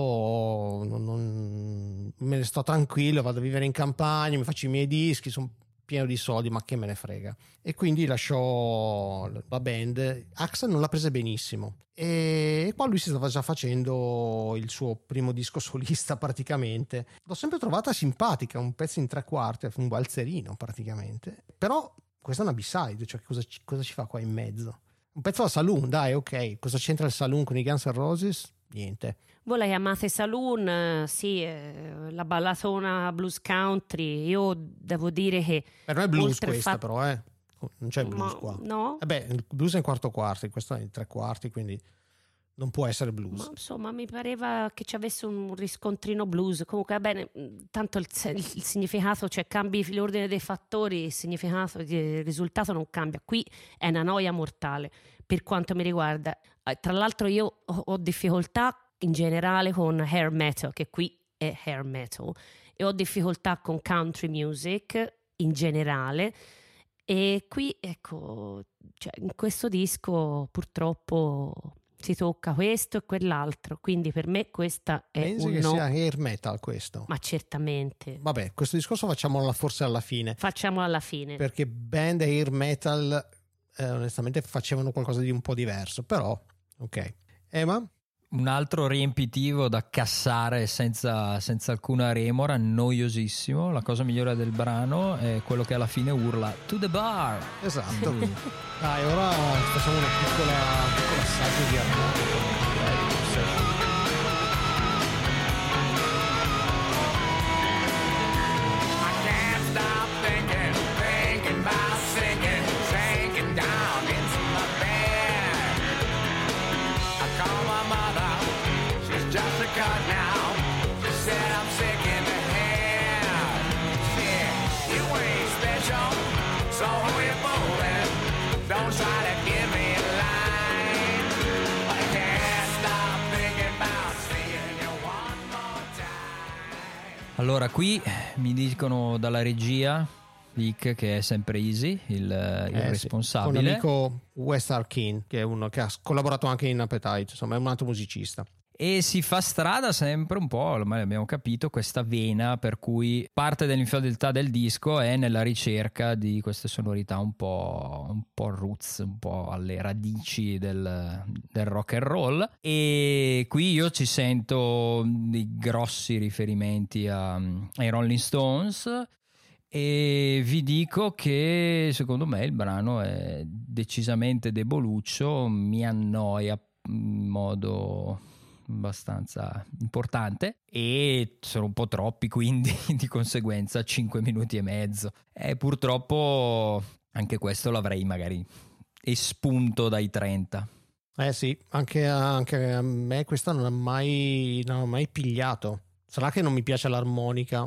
non, non- me ne sto tranquillo, vado a vivere in campagna, mi faccio i miei dischi, sono pieno di soldi, ma che me ne frega. E quindi lasciò la band. Axel non l'ha presa benissimo. E qua lui si stava già facendo il suo primo disco solista praticamente. L'ho sempre trovata simpatica, un pezzo in tre quarti, un balzerino praticamente. Però questa è una B-side, cioè cosa ci, cosa ci fa qua in mezzo? Un pezzo da saloon, dai, ok. Cosa c'entra il saloon con i Guns N' Roses? Niente. Voi la chiamate Saloon, eh, sì, eh, la ballatona blues country. Io devo dire che. Per me è blues questa, fatto- però, eh. Non c'è blues Ma- qua. No? Vabbè, il blues è in quarto quarti, questo è in tre quarti, quindi non può essere blues. Ma insomma, mi pareva che ci avesse un riscontrino blues. Comunque, va bene, tanto il, il significato, cioè cambi l'ordine dei fattori, il significato, il risultato non cambia. Qui è una noia mortale per quanto mi riguarda. Eh, Tra l'altro, io ho, ho difficoltà in generale con hair metal, che qui è hair metal, e ho difficoltà con country music in generale. E qui, ecco, cioè, in questo disco purtroppo si tocca questo e quell'altro, quindi per me questa è Pensi un che no, sia hair metal questo? ma certamente. Vabbè, questo discorso facciamolo forse alla fine. Facciamo alla fine. Perché band hair metal, eh, onestamente, facevano qualcosa di un po' diverso. Però, ok. Emma? Un altro riempitivo da cassare senza, senza alcuna remora, noiosissimo. La cosa migliore del brano è quello che alla fine urla To the bar! Esatto. Dai, ora facciamo una piccola, un piccolo assaggio di armonica. Allora, qui mi dicono dalla regia Vic che è sempre Easy, il, il Eh, sì. Con responsabile. l'amico West Arkin, che è uno che ha collaborato anche in Appetite, insomma, è un altro musicista. E si fa strada sempre un po', ormai abbiamo capito, questa vena per cui parte dell'infedeltà del disco è nella ricerca di queste sonorità un po', un po' roots, un po' alle radici del, del rock and roll. E qui io ci sento dei grossi riferimenti a- ai Rolling Stones. E vi dico che secondo me il brano è decisamente deboluccio, mi annoia in modo abbastanza importante e sono un po' troppi quindi di conseguenza 5 minuti e mezzo e purtroppo anche questo l'avrei magari espunto dai 30 Eh sì, anche a, anche a me questa non ha mai, mai pigliato. Sarà che non mi piace l'armonica,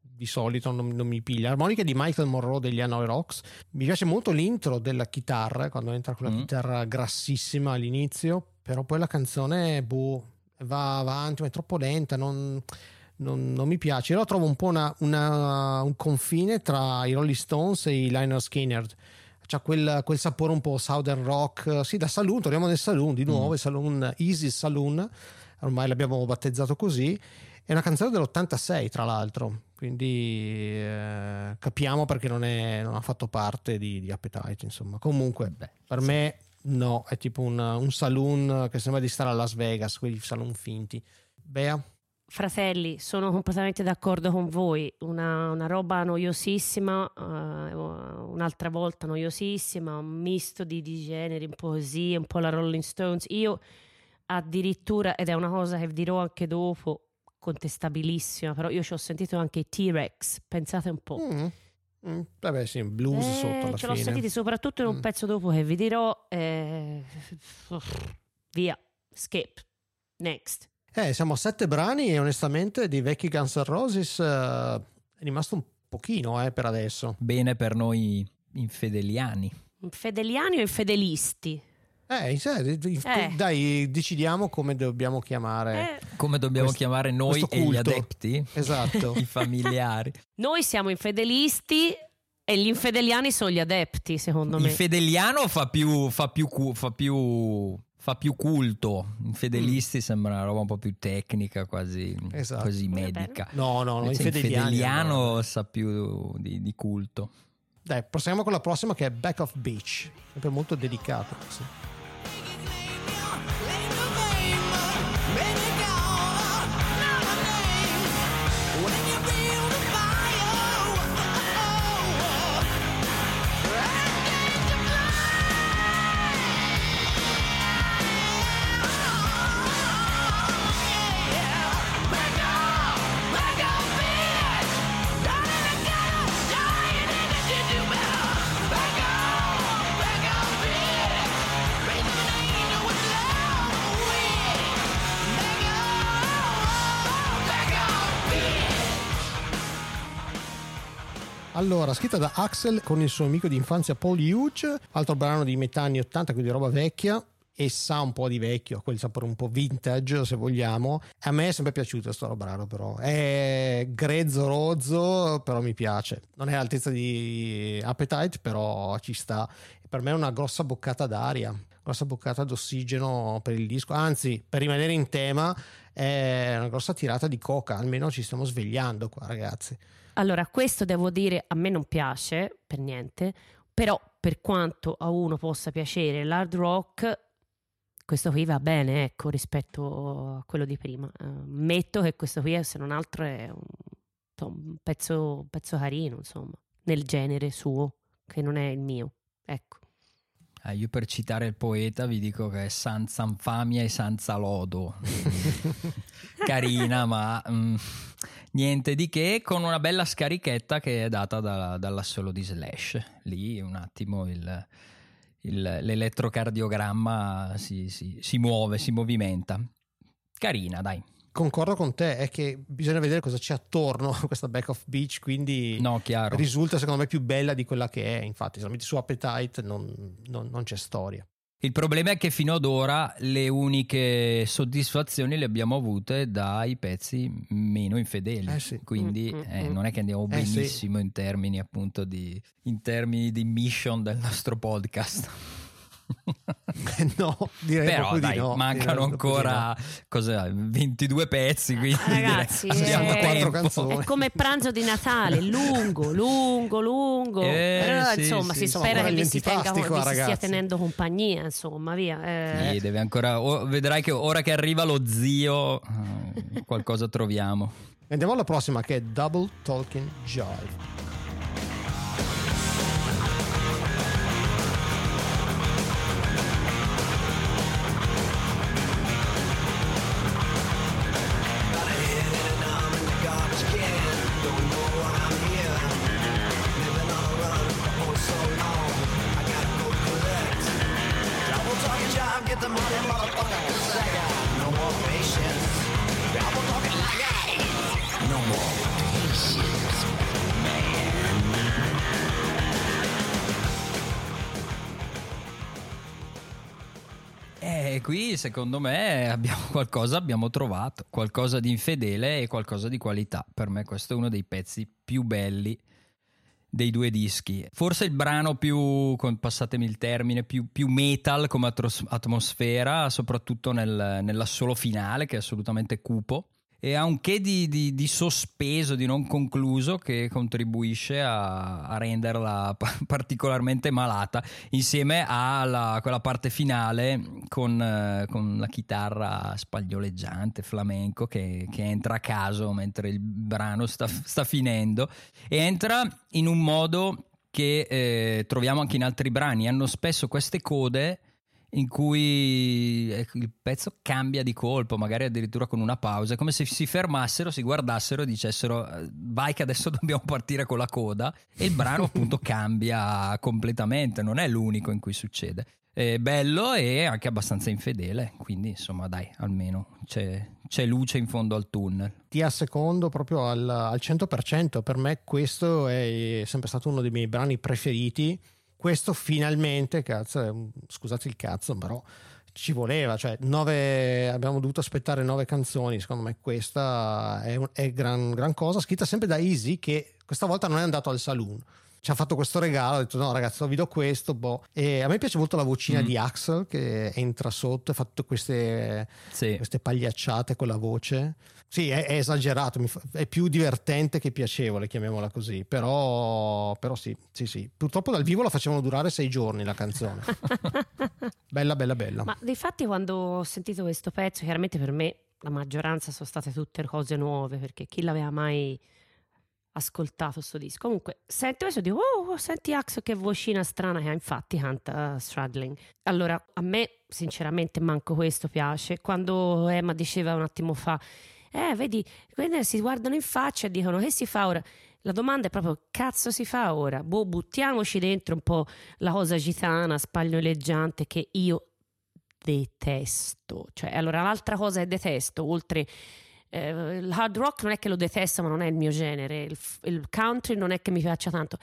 di solito non, non mi piglia. L'armonica di Michael Monroe degli Hanoi Rocks. Mi piace molto l'intro della chitarra, quando entra quella Mm. chitarra grassissima all'inizio, però poi la canzone boh, va avanti, ma è troppo lenta, non, non- non mi piace. Io la trovo un po' una- una- un confine tra i Rolling Stones e i Liner Skinner. C'ha quel, quel sapore un po' southern rock. Sì, da saloon, torniamo nel saloon di nuovo, Mm. il saloon Easy Saloon, ormai l'abbiamo battezzato così. È una canzone dell'86, tra l'altro, quindi eh, capiamo perché non, è- non ha fatto parte di, di Appetite. Insomma, comunque, Beh, per me, no, è tipo un, un saloon che sembra di stare a Las Vegas, quei saloon finti. Bea? Fratelli, sono completamente d'accordo con voi. Una, una roba noiosissima, eh, un'altra volta noiosissima, un misto di, di generi, un po' così, un po' la Rolling Stones. Io addirittura, ed è una cosa che dirò anche dopo, contestabilissima, però io ci ho sentito anche i T-Rex, pensate un po'. Mm. Mm, Vabbè, sì, blues Eh, sotto alla ce l'ho fine. sentiti soprattutto in un Mm. pezzo dopo che vi dirò. eh, via, skip, next. Eh, siamo a sette brani e onestamente di vecchi Guns N' Roses eh, è rimasto un pochino eh, per adesso. bene per noi infedeliani Fedeliani o infedelisti? Eh, Eh. dai, decidiamo come dobbiamo chiamare. Eh, come dobbiamo Questo- chiamare noi e gli adepti Esatto. i familiari noi siamo infedelisti e gli infedeliani sono gli adepti, secondo me. Il fedeliano fa più, fa più, fa più, fa più culto. I fedelisti sembra una roba un po' più tecnica, quasi, Esatto. quasi medica. No, no, no, Invece il infedeliani, fedeliano no. sa più di, di culto. Dai, proseguiamo con la prossima che è Back of Beach. Sempre molto dedicato. Sì. Allora, scritta da Axel con il suo amico di infanzia Paul Hughes, altro brano di metà anni 80, quindi roba vecchia e sa un po' di vecchio, quel sapore un po' vintage se vogliamo. A me è sempre piaciuto questo brano però, è grezzo rozzo, però mi piace. Non è all'altezza di Appetite, però ci sta. Per me è una grossa boccata d'aria. Grossa boccata d'ossigeno per il disco. Anzi, per rimanere in tema, è una grossa tirata di coca. Almeno ci stiamo svegliando qua, ragazzi. Allora, questo devo dire, a me non piace per niente, però per quanto a uno possa piacere l'hard rock, questo qui va bene, ecco, rispetto a quello di prima. Eh, Ammetto che questo qui, se non altro, è un, un pezzo, un pezzo carino, insomma, nel genere suo, che non è il mio. Ecco. Eh, io per citare il poeta vi dico che è senza infamia e senza lodo. Carina, ma mm, niente di che, con una bella scarichetta che è data da- dall'assolo di Slash. Lì un attimo il- il- l'elettrocardiogramma si, si- si muove, si movimenta. Carina, dai. Concordo con te, è che bisogna vedere cosa c'è attorno a questa Back of Beach, quindi No, chiaro. risulta secondo me più bella di quella che è. Infatti, se la metti su Appetite non, non- non c'è storia. Il problema è che fino ad ora le uniche soddisfazioni le abbiamo avute dai pezzi meno infedeli. Eh sì. Quindi Mm, mm, eh, mm. non è che andiamo Eh sì. benissimo in termini appunto di, in termini di mission del nostro podcast. no, direi Però dai, di no. mancano direi proprio di ancora cos'è, 22 pezzi, quindi Ragazzi, direi, abbiamo eh, quattro tempo. canzoni. È come pranzo di Natale, lungo, lungo, lungo. Eh, Però, sì, insomma, sì, si spera che vi si, tenga, qua, vi si stia tenendo compagnia, insomma, via. eh. Sì, deve ancora, o- vedrai che ora che arriva lo zio eh, qualcosa troviamo. Andiamo alla prossima che è Double Talking Jive. Secondo me abbiamo qualcosa abbiamo trovato, qualcosa di infedele e qualcosa di qualità. Per me questo è uno dei pezzi più belli dei due dischi. Forse il brano più, passatemi il termine, più, più metal come atmosfera, soprattutto nel, nell'assolo finale che è assolutamente cupo. E ha un che di, di- di sospeso, di non concluso che contribuisce a, a renderla pa- particolarmente malata insieme alla quella parte finale con, eh, con la chitarra spagnoleggiante flamenco che, che entra a caso mentre il brano sta, sta finendo e entra in un modo che eh, troviamo anche in altri brani. Hanno spesso queste code in cui ecco, il pezzo cambia di colpo, magari addirittura con una pausa, è come se si fermassero, si guardassero e dicessero "Eh, vai che adesso dobbiamo partire con la coda e il brano appunto cambia completamente, non è l'unico in cui succede. È bello e anche abbastanza infedele, quindi insomma dai, almeno c'è, c'è luce in fondo al tunnel. Ti assecondo proprio al, al 100%. Per me questo è sempre stato uno dei miei brani preferiti. Questo finalmente, cazzo, scusate il cazzo, però ci voleva. Cioè, nove, abbiamo dovuto aspettare nove canzoni. Secondo me questa è, un- è gran, gran cosa. Scritta sempre da Easy, che questa volta non è andato al saloon. Ci ha fatto questo regalo, ha detto no ragazzi vi do questo boh. e a me piace molto la vocina Mm. di Axel che entra sotto e fa tutte queste Sì. queste pagliacciate con la voce. Sì, è, è esagerato, mi fa- è più divertente che piacevole, chiamiamola così. Però, però sì, sì, sì. Purtroppo dal vivo la facevano durare sei giorni la canzone. bella, bella, bella. Ma difatti quando ho sentito questo pezzo, chiaramente per me la maggioranza sono state tutte cose nuove, perché chi l'aveva mai ascoltato sto disco? Comunque, sento questo e dico, oh, senti Axel che vocina strana che ha, infatti canta uh, Straddling. Allora, a me sinceramente manco questo piace. Quando Emma diceva un attimo fa, eh, vedi, si guardano in faccia e dicono che si fa ora? La domanda è proprio cazzo si fa ora? Boh, buttiamoci dentro un po' la cosa gitana, spagnoleggiante che io detesto. Cioè, allora, l'altra cosa che detesto, oltre eh, il hard rock non è che lo detesto, ma non è il mio genere. Il, il country non è che mi piaccia tanto.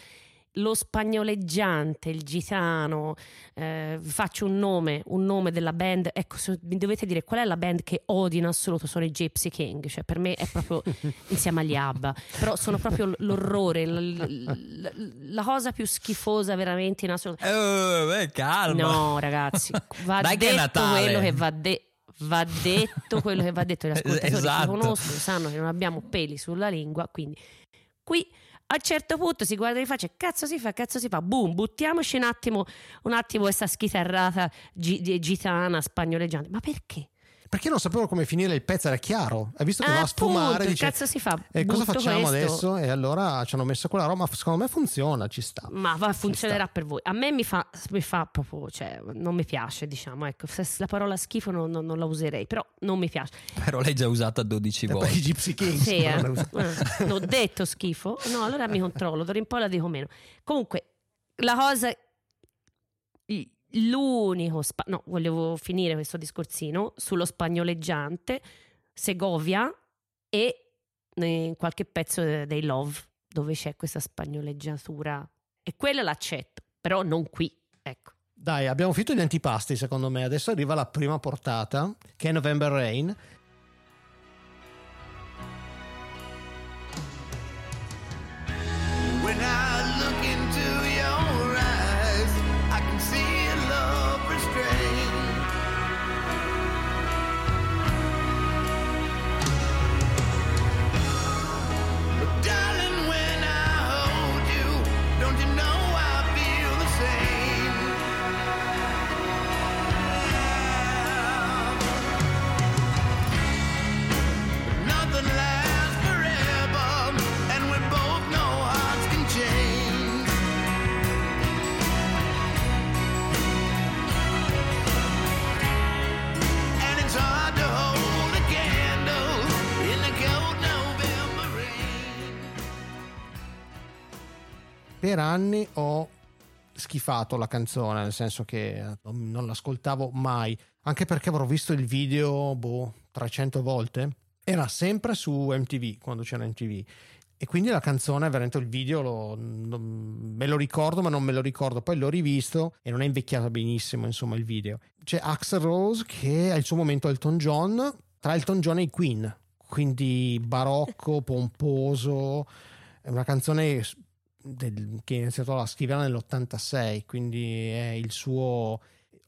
lo spagnoleggiante, il gitano, eh, faccio un nome, un nome della band, ecco, se mi dovete dire qual è la band che odio in assoluto sono i Gypsy King, cioè per me è proprio insieme agli ABBA, però sono proprio l'orrore, l- l- l- la cosa più schifosa veramente in assoluto. Eh, eh, calma. No, ragazzi, va Dai che è detto Natale. quello che va detto. Va detto quello che va detto, gli ascoltatori Esatto. ci conoscono, sanno che non abbiamo peli sulla lingua, quindi qui a un certo punto si guarda in faccia, cazzo si fa, cazzo si fa, boom, buttiamoci un attimo, un attimo questa schitarrata gi- gitana, spagnoleggiante, ma perché? Perché non sapevo come finire il pezzo, era chiaro. Hai visto che Ah, va a sfumare, dice, cazzo si fa? "E cosa facciamo questo." adesso? E allora ci hanno messo quella roba, secondo me funziona, ci sta. Ma va, funzionerà per voi. A me mi fa, mi fa proprio, cioè, non mi piace, diciamo, ecco, se la parola schifo non, non- non la userei, però non mi piace. Però l'hai già usata 12 E poi volte. i Gypsy Kings. Sì, eh. non Eh, non ho detto schifo. No, allora mi controllo, d'ora in poi la dico meno. Comunque, la cosa l'unico spa- no, volevo finire questo discorsino sullo spagnoleggiante, Segovia e eh, qualche pezzo de- dei Love dove c'è questa spagnoleggiatura e quella l'accetto, però non qui, ecco. Dai, abbiamo finito gli antipasti secondo me. Adesso arriva la prima portata, che è November Rain. Per anni ho schifato la canzone, nel senso che eh, non l'ascoltavo mai, anche perché avrò visto il video boh, 300 volte. Era sempre su MTV, quando c'era MTV. E quindi la canzone, veramente il video, lo- non- me lo ricordo, ma non me lo ricordo. Poi l'ho rivisto e non è invecchiato benissimo, insomma, il video. C'è Axel Rose che ha il suo momento Elton John, tra Elton John e i Queen. Quindi barocco, pomposo. È una canzone del- che ha iniziato a scrivere nell'86, quindi è il suo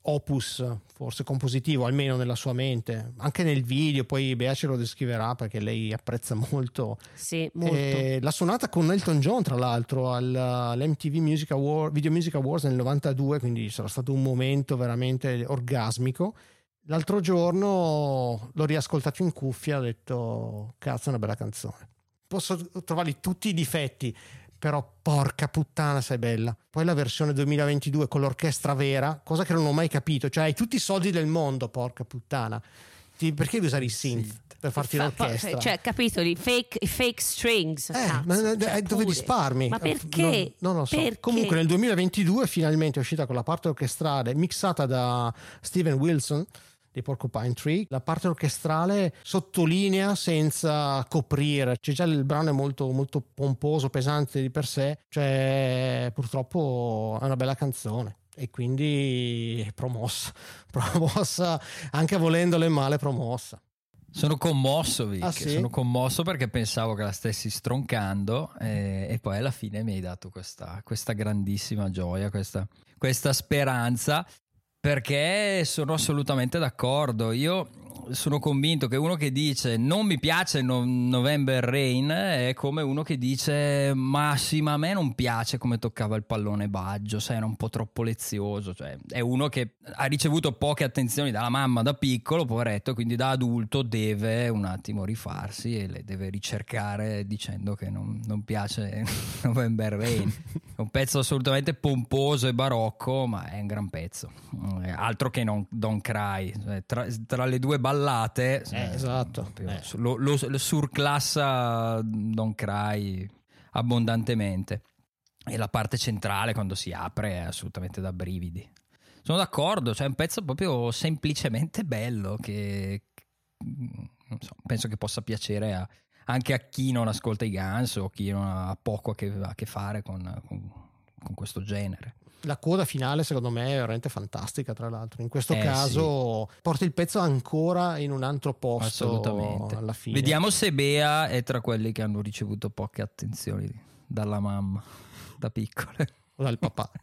opus forse compositivo, almeno nella sua mente, anche nel video, poi Bea ce lo descriverà perché lei apprezza molto. Sì, molto. Eh, l'ha suonata con Elton John, tra l'altro, al- all'MTV Music Award, Video Music Awards nel 92, quindi sarà stato un momento veramente orgasmico. L'altro giorno l'ho riascoltato in cuffia e ho detto, cazzo, è una bella canzone. Posso trovargli tutti i difetti, però porca puttana sei bella. Poi la versione 2022 con l'orchestra vera, cosa che non ho mai capito, cioè hai tutti i soldi del mondo, porca puttana. Ti- perché devi usare i synth per farti Fa- l'orchestra? Cioè, capito, i fake, fake strings. Eh, cazzo, ma cioè, eh, dove risparmi? Ma perché? Non, non lo so. Perché? Comunque nel 2022 finalmente è uscita con la parte orchestrale mixata da Steven Wilson di Porcupine Tree. La parte orchestrale sottolinea senza coprire. C'è già il brano è molto, molto pomposo, pesante di per sé. Cioè, purtroppo è una bella canzone. E quindi è promossa, promossa anche volendole male, promossa. Sono commosso, Vic. Ah, sì? Sono commosso perché pensavo che la stessi stroncando e, e poi alla fine mi hai dato questa, questa grandissima gioia, questa, questa speranza. Perché sono assolutamente d'accordo. Io sono convinto che uno che dice non mi piace No- November Rain è come uno che dice ma sì, ma a me non piace come toccava il pallone Baggio, sai, era un po' troppo lezioso. Cioè, è uno che ha ricevuto poche attenzioni dalla mamma da piccolo, poveretto, quindi da adulto deve un attimo rifarsi e le deve ricercare dicendo che non, non piace November Rain. È un pezzo assolutamente pomposo e barocco, ma è un gran pezzo. È Altro che non Don't Cry. Cioè, Tra, tra le due ballate, Eh, esatto. proprio Eh. Lo, lo- lo surclassa Don't Cry abbondantemente. E la parte centrale, quando si apre, è assolutamente da brividi. Sono d'accordo, cioè è un pezzo proprio semplicemente bello che mm, non so, penso che possa piacere a- anche a chi non ascolta i Guns o chi non ha poco a che, a che fare con, con- con questo genere. La coda finale secondo me è veramente fantastica tra l'altro. In questo Eh, caso porta il pezzo ancora in un altro posto Assolutamente. alla fine. Vediamo se Bea è tra quelli che hanno ricevuto poche attenzioni dalla mamma da piccole. O dal papà.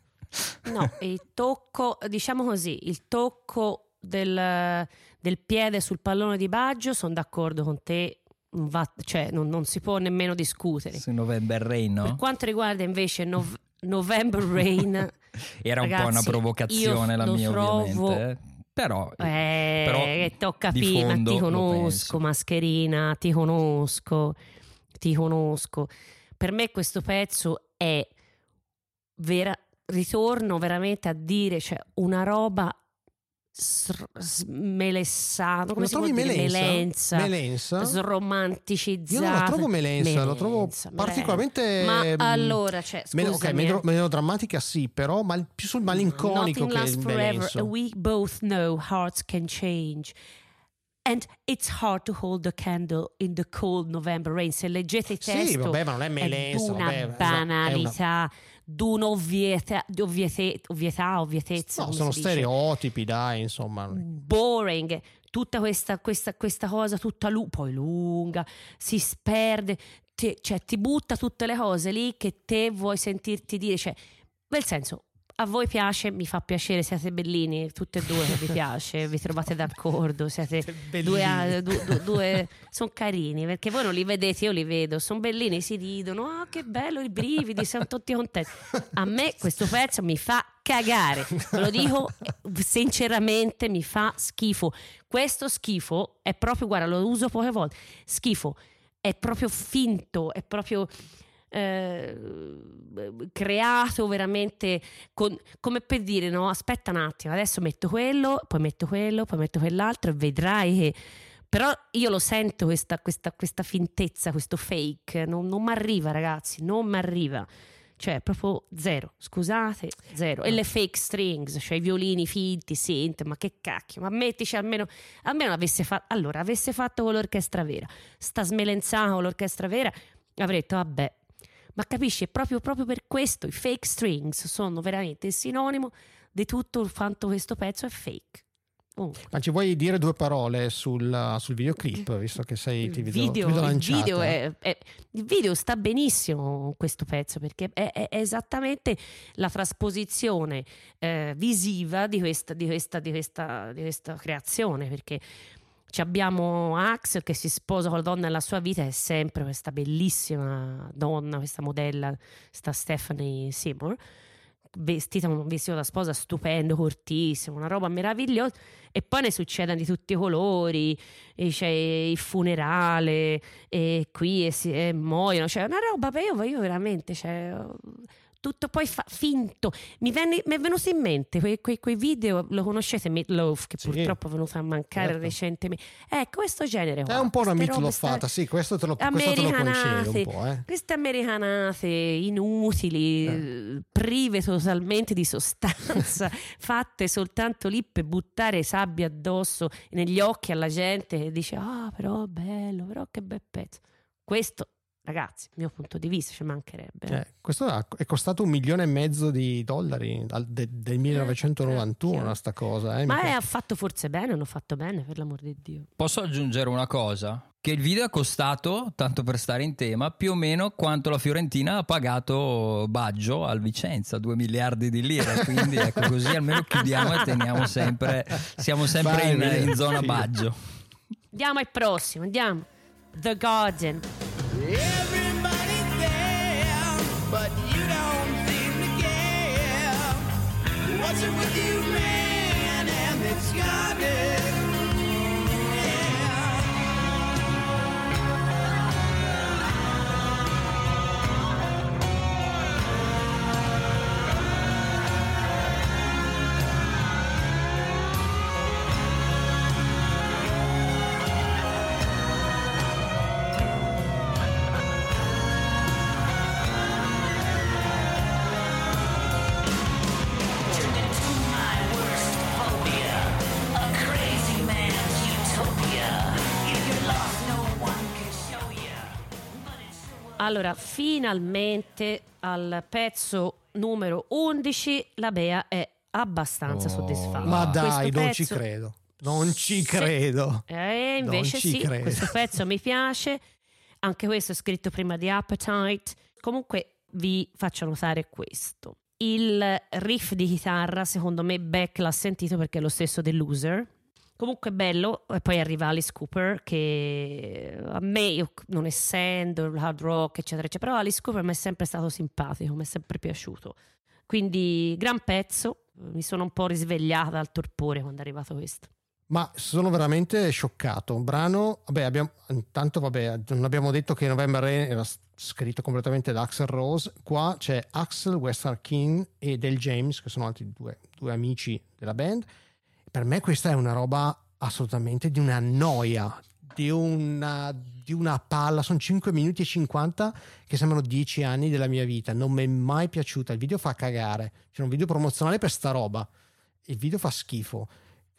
No, il tocco, diciamo così, il tocco del, del piede sul pallone di Baggio, sono d'accordo con te, non va- cioè non, non si può nemmeno discutere. Su November Rain, Per no? quanto riguarda invece Nov- November Rain, Era un po' Ragazzi, una provocazione io la mia, trovo- ovviamente. eh. Però, eh, però tocca prima, fondo ti conosco, mascherina, ti conosco, ti conosco. Per me questo pezzo è vera- ritorno veramente a dire, cioè, una roba smelessata, come Lo trovi melensa? Melenza, Melensa? sromanticizzata. Io non la trovo melensa, lo trovo Melenza, particolarmente... Ma ehm, allora, cioè, meno- scusami, ok, melo- eh. melodrammatica sì, però mal- più sul malinconico Nothing che il forever. melenso. We both know hearts can change. And it's hard to hold the candle in the cold November rain. Se leggete il Sì, testo, vabbè, ma non è è melensa, d'una vabbè, esatto, banalità, d'un'ovvietà, di ovviete- ovvietà, ovvietezza. No, sono dice. stereotipi, dai, insomma. boring, tutta questa, questa, questa cosa tutta lu- poi lunga, si sperde, ti- cioè ti butta tutte le cose lì che te vuoi sentirti dire, cioè, nel senso, a voi piace, mi fa piacere, siete bellini, tutte e due vi piace, vi trovate d'accordo, siete due, a- du- du- due- sono carini, perché voi non li vedete, io li vedo, sono bellini, si ridono, ah che bello, i brividi, siamo tutti contenti. A me questo pezzo mi fa cagare, ve lo dico sinceramente, mi fa schifo. Questo schifo è proprio, guarda, lo uso poche volte, schifo, è proprio finto, è proprio eh, creato veramente con- come per dire no aspetta un attimo adesso metto quello poi metto quello poi metto quell'altro e vedrai che però io lo sento questa, questa, questa fintezza questo fake non, non mi arriva ragazzi non mi arriva cioè proprio zero scusate zero. E le fake strings cioè i violini finti synth ma che cacchio ma mettici almeno almeno avesse fatto allora avesse fatto con l'orchestra vera sta smelenzata con l'orchestra vera avrei detto vabbè ma capisci, è proprio, proprio per questo i fake strings sono veramente il sinonimo di tutto quanto questo pezzo è fake. Comunque, Ma ci vuoi dire due parole sul, sul videoclip, visto che sei il ti vedo, ti video, vedo il lanciata? video è- è- il video sta benissimo questo pezzo perché è, è- è esattamente la trasposizione eh, visiva di questa, di, questa, di, questa, di questa creazione perché ci abbiamo Axel che si sposa con la donna nella sua vita è sempre questa bellissima donna, questa modella, sta Stephanie Seymour vestita un vestito da sposa stupendo, cortissimo, una roba meravigliosa e poi ne succedono di tutti i colori, c'è il funerale e qui e, si, e muoiono, cioè una roba, io, io veramente, cioè, tutto poi fa- finto. Mi, venne- mi è venuto in mente quei, quei- quei video, lo conoscete Meatloaf, che Sì. purtroppo è venuto a mancare Certo. recentemente. Ecco, questo genere. È qua, un po' una sta- sì, questo te lo, questo te lo concedo un po', eh. queste americanate inutili, eh, prive totalmente di sostanza, fatte soltanto lì per buttare sabbia addosso negli occhi alla gente che dice ah però bello, però che bel pezzo. Questo, ragazzi, dal mio punto di vista ci mancherebbe. Cioè, questo ha- è costato un milione e mezzo di dollari dal- de- del 1991 cacchio. sta cosa. Eh, Ma è, ha fatto forse bene, hanno fatto bene, per l'amor di Dio. Posso aggiungere una cosa? Che il video è costato, tanto per stare in tema, più o meno quanto la Fiorentina ha pagato Baggio al Vicenza, 2 miliardi di lire. Quindi ecco così almeno chiudiamo e teniamo sempre, siamo sempre in, in zona. Baggio. Andiamo al prossimo, andiamo. The Guardian. Everybody's there, but you don't seem to care. What's it with you, man, and this garden? Allora, finalmente al pezzo numero 11, la Bea è abbastanza Oh, soddisfatta. Ma dai, Questo non ci credo. Non ci credo. Eh, invece sì, credo. questo pezzo mi piace. Anche questo è scritto prima di Appetite. Comunque vi faccio notare questo. Il riff di chitarra, secondo me, Beck l'ha sentito perché è lo stesso del Loser. Comunque bello, e poi arriva Alice Cooper che a me, io, non essendo il hard rock, eccetera, eccetera, però Alice Cooper mi è sempre stato simpatico, mi è sempre piaciuto. Quindi gran pezzo, mi sono un po' risvegliata dal torpore quando è arrivato questo. Ma sono veramente scioccato. Un brano, vabbè, abbiamo, intanto, vabbè, non abbiamo detto che November Rain era scritto completamente da Axel Rose. Qua c'è Axel, Western King e Del James, che sono altri due, due amici della band. Per me questa è una roba assolutamente di una noia, di una, di una palla. Sono 5 minuti e 50 che sembrano 10 anni della mia vita. Non mi è mai piaciuta. Il video fa cagare. C'è un video promozionale per sta roba. Il video fa schifo.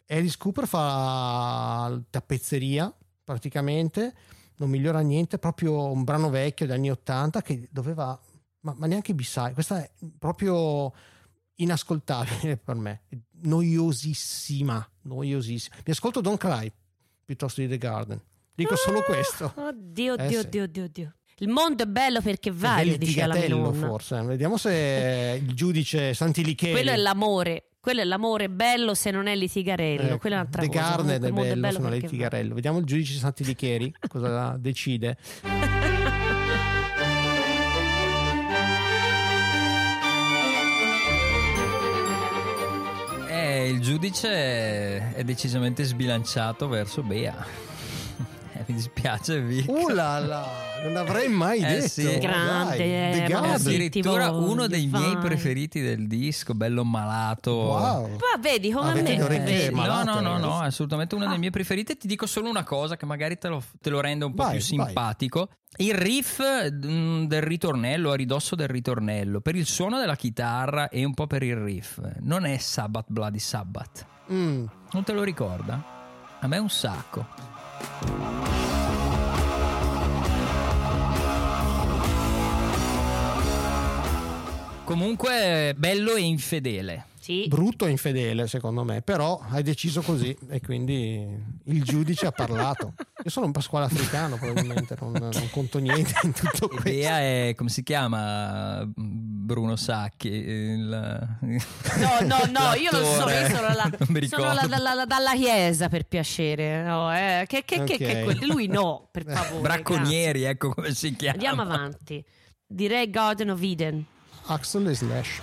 Alice Cooper fa tappezzeria praticamente, non migliora niente, proprio un brano vecchio degli anni 80 che doveva, ma, ma neanche B-side, questa è proprio inascoltabile per me, noiosissima, noiosissima. Mi ascolto Don't Cry piuttosto di The Garden, dico solo questo. Oddio, Eh, oddio, sì. oddio, oddio, oddio. Il mondo è bello perché varia, dice la mia nonna. forse, vediamo se il giudice Santilicheri Quello è l'amore. Quello è l'amore bello se non è litigarello. Eh, Quella è un'altra The cosa. Garden Comunque è il mondo bello, sono perché litigarello. Vediamo il giudice Santilicheri cosa decide. Il giudice è decisamente sbilanciato verso Bea. Eh, Mi dispiace, Vic. Uh là là, non avrei mai Eh, detto. sì. Dai, Grande, The eh, addirittura uno dei miei vai. preferiti del disco, bello malato. Wow. Ma vedi come Avete me. orecchie Eh, malate, no, no, no, no, è assolutamente uno dei miei preferiti. Ti dico solo una cosa che magari te lo, te lo rende un po' Vai, più vai. simpatico. Il riff mm, del ritornello, a ridosso del ritornello, per il suono della chitarra e un po' per il riff, non è Sabbath Bloody Sabbath. Mm, Non te lo ricorda? A me un sacco. Música Comunque bello e infedele. Sì. brutto e infedele secondo me, però hai deciso così e quindi il giudice ha parlato. Io sono un pasquale africano probabilmente, non, non conto niente in tutto questo. Idea è come si chiama Bruno Sacchi? Il... No, no, no, io non sono, io sono, la, Non mi sono la- la- la- dalla chiesa per piacere. No, eh, che, che, che- Ok. che quello- lui no, per favore. Bracconieri, ecco come si grazie. chiama. Andiamo avanti. Direi Garden of Eden. Axel e Slash.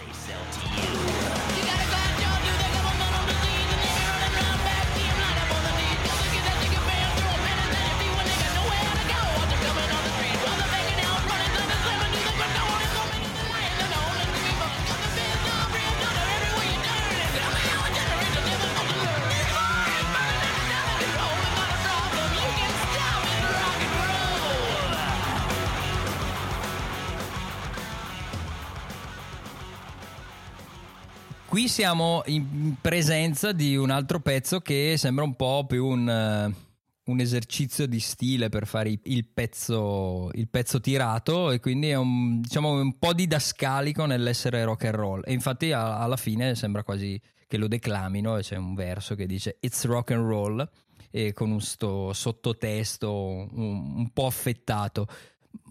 Siamo in presenza di un altro pezzo che sembra un po' più un, eh, un esercizio di stile per fare il pezzo, il pezzo tirato e quindi è un, diciamo, un po' didascalico nell'essere rock and roll. E infatti a- alla fine sembra quasi che lo declamino c'è un verso che dice It's rock and roll e con un sto sottotesto un, un po' affettato.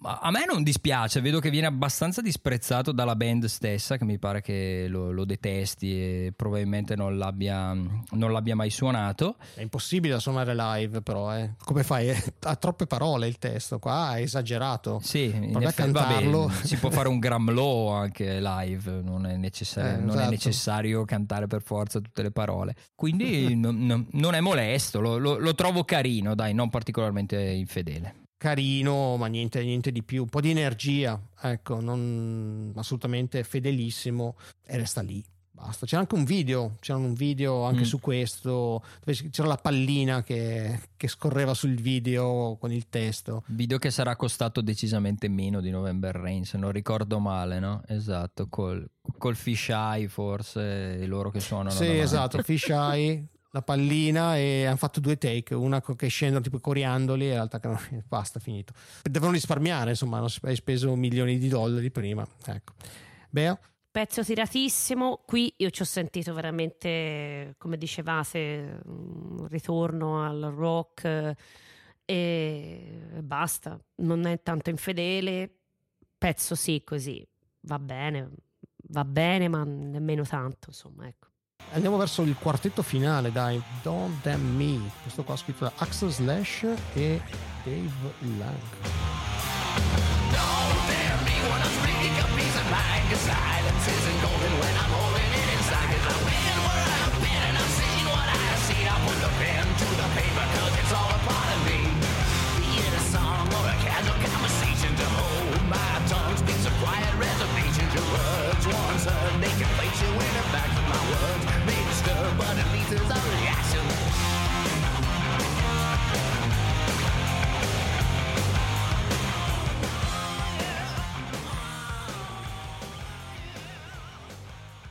A me non dispiace, vedo che viene abbastanza disprezzato dalla band stessa, che mi pare che lo, lo detesti e probabilmente non l'abbia, non l'abbia mai suonato. È impossibile da suonare live però, eh. Come fai? Ha troppe parole il testo, qua è esagerato. Sì, in Provi a effetti, vabbè, cantarlo. si può fare un gramlow anche live, non è, necessario, Eh, non è esatto. necessario cantare per forza tutte le parole. Quindi non, non- non è molesto, lo, lo- lo trovo carino, dai, non particolarmente infedele. Carino, ma niente, niente di più. Un po' di energia, ecco, non assolutamente fedelissimo e resta lì. Basta. C'era anche un video, c'era un video anche Mm. su questo, c'era la pallina che, che scorreva sul video con il testo. Video che sarà costato decisamente meno di November Rain, se non ricordo male, no? Esatto, col, col fish eye forse, loro che suonano. sì, davanti. esatto, fish eye, la pallina e hanno fatto due take, una che scendono tipo coriandoli e l'altra che non... basta, finito. Devono risparmiare, insomma, hai speso milioni di dollari prima. Ecco. Bea? pezzo tiratissimo. Qui io ci ho sentito veramente, come dicevate, un ritorno al rock e basta. Non è tanto infedele. Pezzo sì, così va bene, va bene, ma nemmeno tanto, insomma, ecco. Andiamo verso il quartetto finale, dai. Don't Damn Me. Questo qua scritto da Axel Slash e Dave Lang.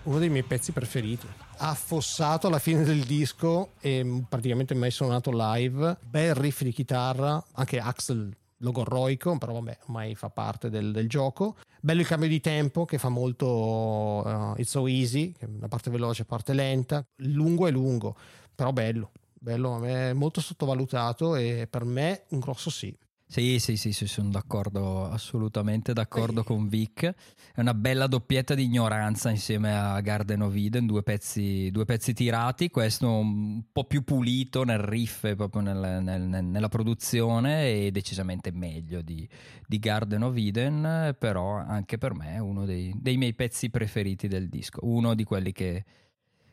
Uno dei miei pezzi preferiti. Affossato alla fine del disco e praticamente mai suonato live. Bel riff di chitarra, anche Axel logorroico, però vabbè, ormai fa parte del, del gioco. Bello il cambio di tempo che fa molto uh, It's So Easy, una parte veloce, parte lenta. Lungo è lungo, però bello. Bello, è molto sottovalutato e per me un grosso sì. Sì, sì, sì, sì, sono d'accordo, assolutamente d'accordo con Vic. È una bella doppietta di ignoranza insieme a Garden of Eden, due pezzi, due pezzi tirati, questo un po' più pulito nel riff proprio nel- nel- nella produzione e decisamente meglio di, di Garden of Eden, però anche per me è uno dei, dei miei pezzi preferiti del disco, uno di quelli che,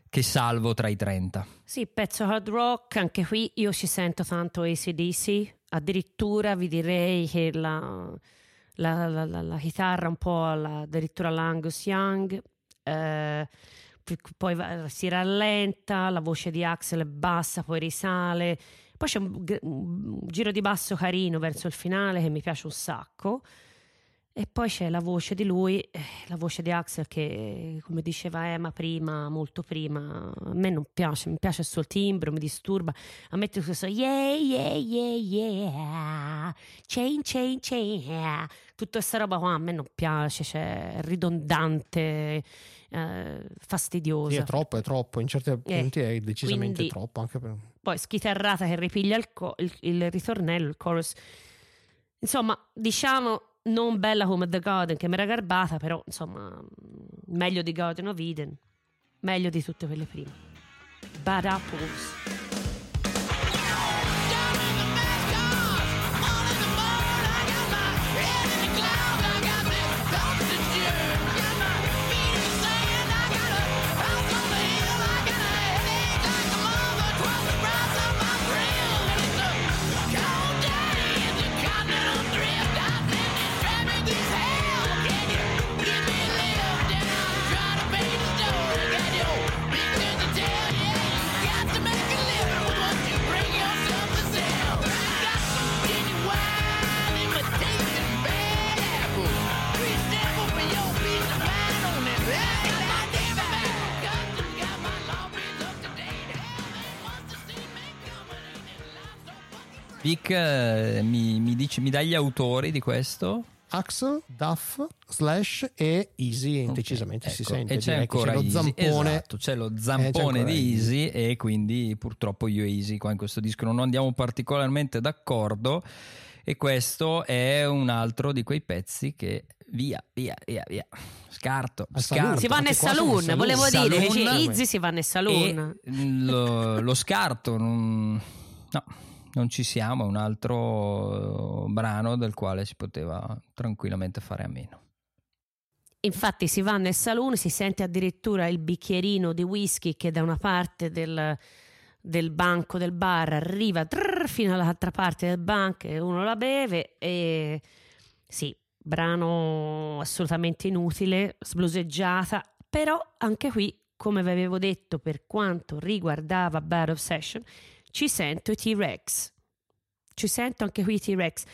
che salvo tra i 30. Sì, pezzo hard rock, anche qui io ci sento tanto ACDC, addirittura vi direi che la, la- la- la- chitarra un po' alla- addirittura l'Angus Young, eh, poi si rallenta, la voce di Axel è bassa, poi risale, poi c'è un, un giro di basso carino verso il finale che mi piace un sacco. E poi c'è la voce di lui, eh, la voce di Axel che, come diceva Emma prima, molto prima, a me non piace, mi piace il suo timbro, mi disturba. A me tutto questo yeah, yeah, yeah, yeah, chain, chain, chain, yeah. Tutta questa roba qua a me non piace, cioè, è ridondante, eh, fastidiosa. Sì, è troppo, è troppo. In certi punti è decisamente quindi- troppo. Anche per... poi schitarrata che ripiglia il, co- il- il ritornello, il chorus. Insomma, diciamo non bella come The Garden, che mi era garbata, però insomma, mm, meglio di Garden of Eden, meglio di tutte quelle prime. Bad Apples. Vic, eh, mi, mi dici, mi dai gli autori di questo? Axel, Duff, Slash e Easy Ok, decisamente si ecco. sente. E c'è ancora lo Easy, zampone. esatto, c'è lo Eh, c'è zampone ancora di Easy. Easy e quindi purtroppo io e Easy qua in questo disco non andiamo particolarmente d'accordo e questo è un altro di quei pezzi che via, via, via, via. Scarto, scarto. saloon. Si va nel saloon, saloon. volevo dire, Saloon. dice Izzy si va nel saloon. E lo, lo scarto, non, no, non ci siamo, è un altro eh, brano del quale si poteva tranquillamente fare a meno. Infatti si va nel saloon, si sente addirittura il bicchierino di whisky che da una parte del, del banco del bar arriva trrr, fino all'altra parte del banco e uno la beve e sì, brano assolutamente inutile, sbluseggiata, però anche qui, come vi avevo detto per quanto riguardava Bad Obsession, ci sento i T-Rex. Ci sento anche qui i T-Rex.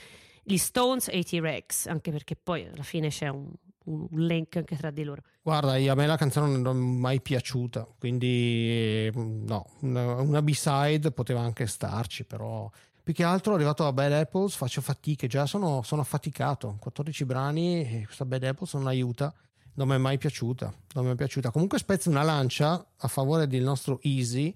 Gli Stones e i T-Rex, anche perché poi alla fine c'è un, un link anche tra di loro. Guarda, io- a me la canzone non è mai piaciuta, quindi eh, no, una, una B-side poteva anche starci, però più che altro arrivato a Bad Apples faccio fatiche, già sono, sono affaticato, 14 brani e questa Bad Apples non aiuta, non mi è mai piaciuta. Non mi è piaciuta. Comunque spezzo una lancia a favore del nostro Easy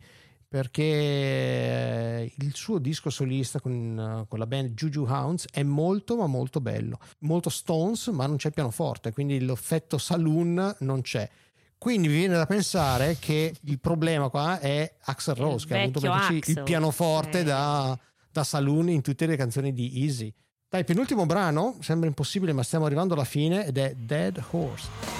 perché il suo disco solista con, con la band Juju Hounds è molto ma molto bello. Molto Stones, ma non c'è pianoforte, quindi l'effetto saloon non c'è. Quindi mi viene da pensare che il problema qua è Axel Rose, che ha avuto il pianoforte sì. da, da saloon in tutte le canzoni di Easy. Dai, penultimo brano, sembra impossibile, ma stiamo arrivando alla fine ed è Dead Horse.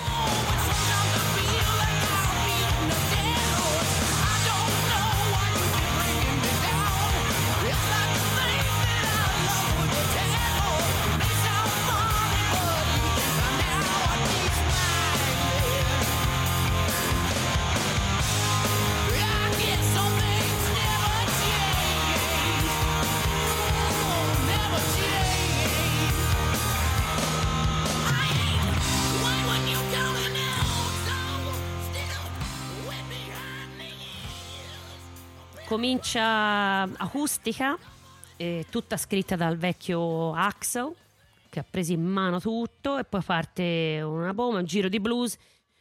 Comincia acustica, eh, tutta scritta dal vecchio Axel, che ha preso in mano tutto, e poi parte una bomba, un giro di blues,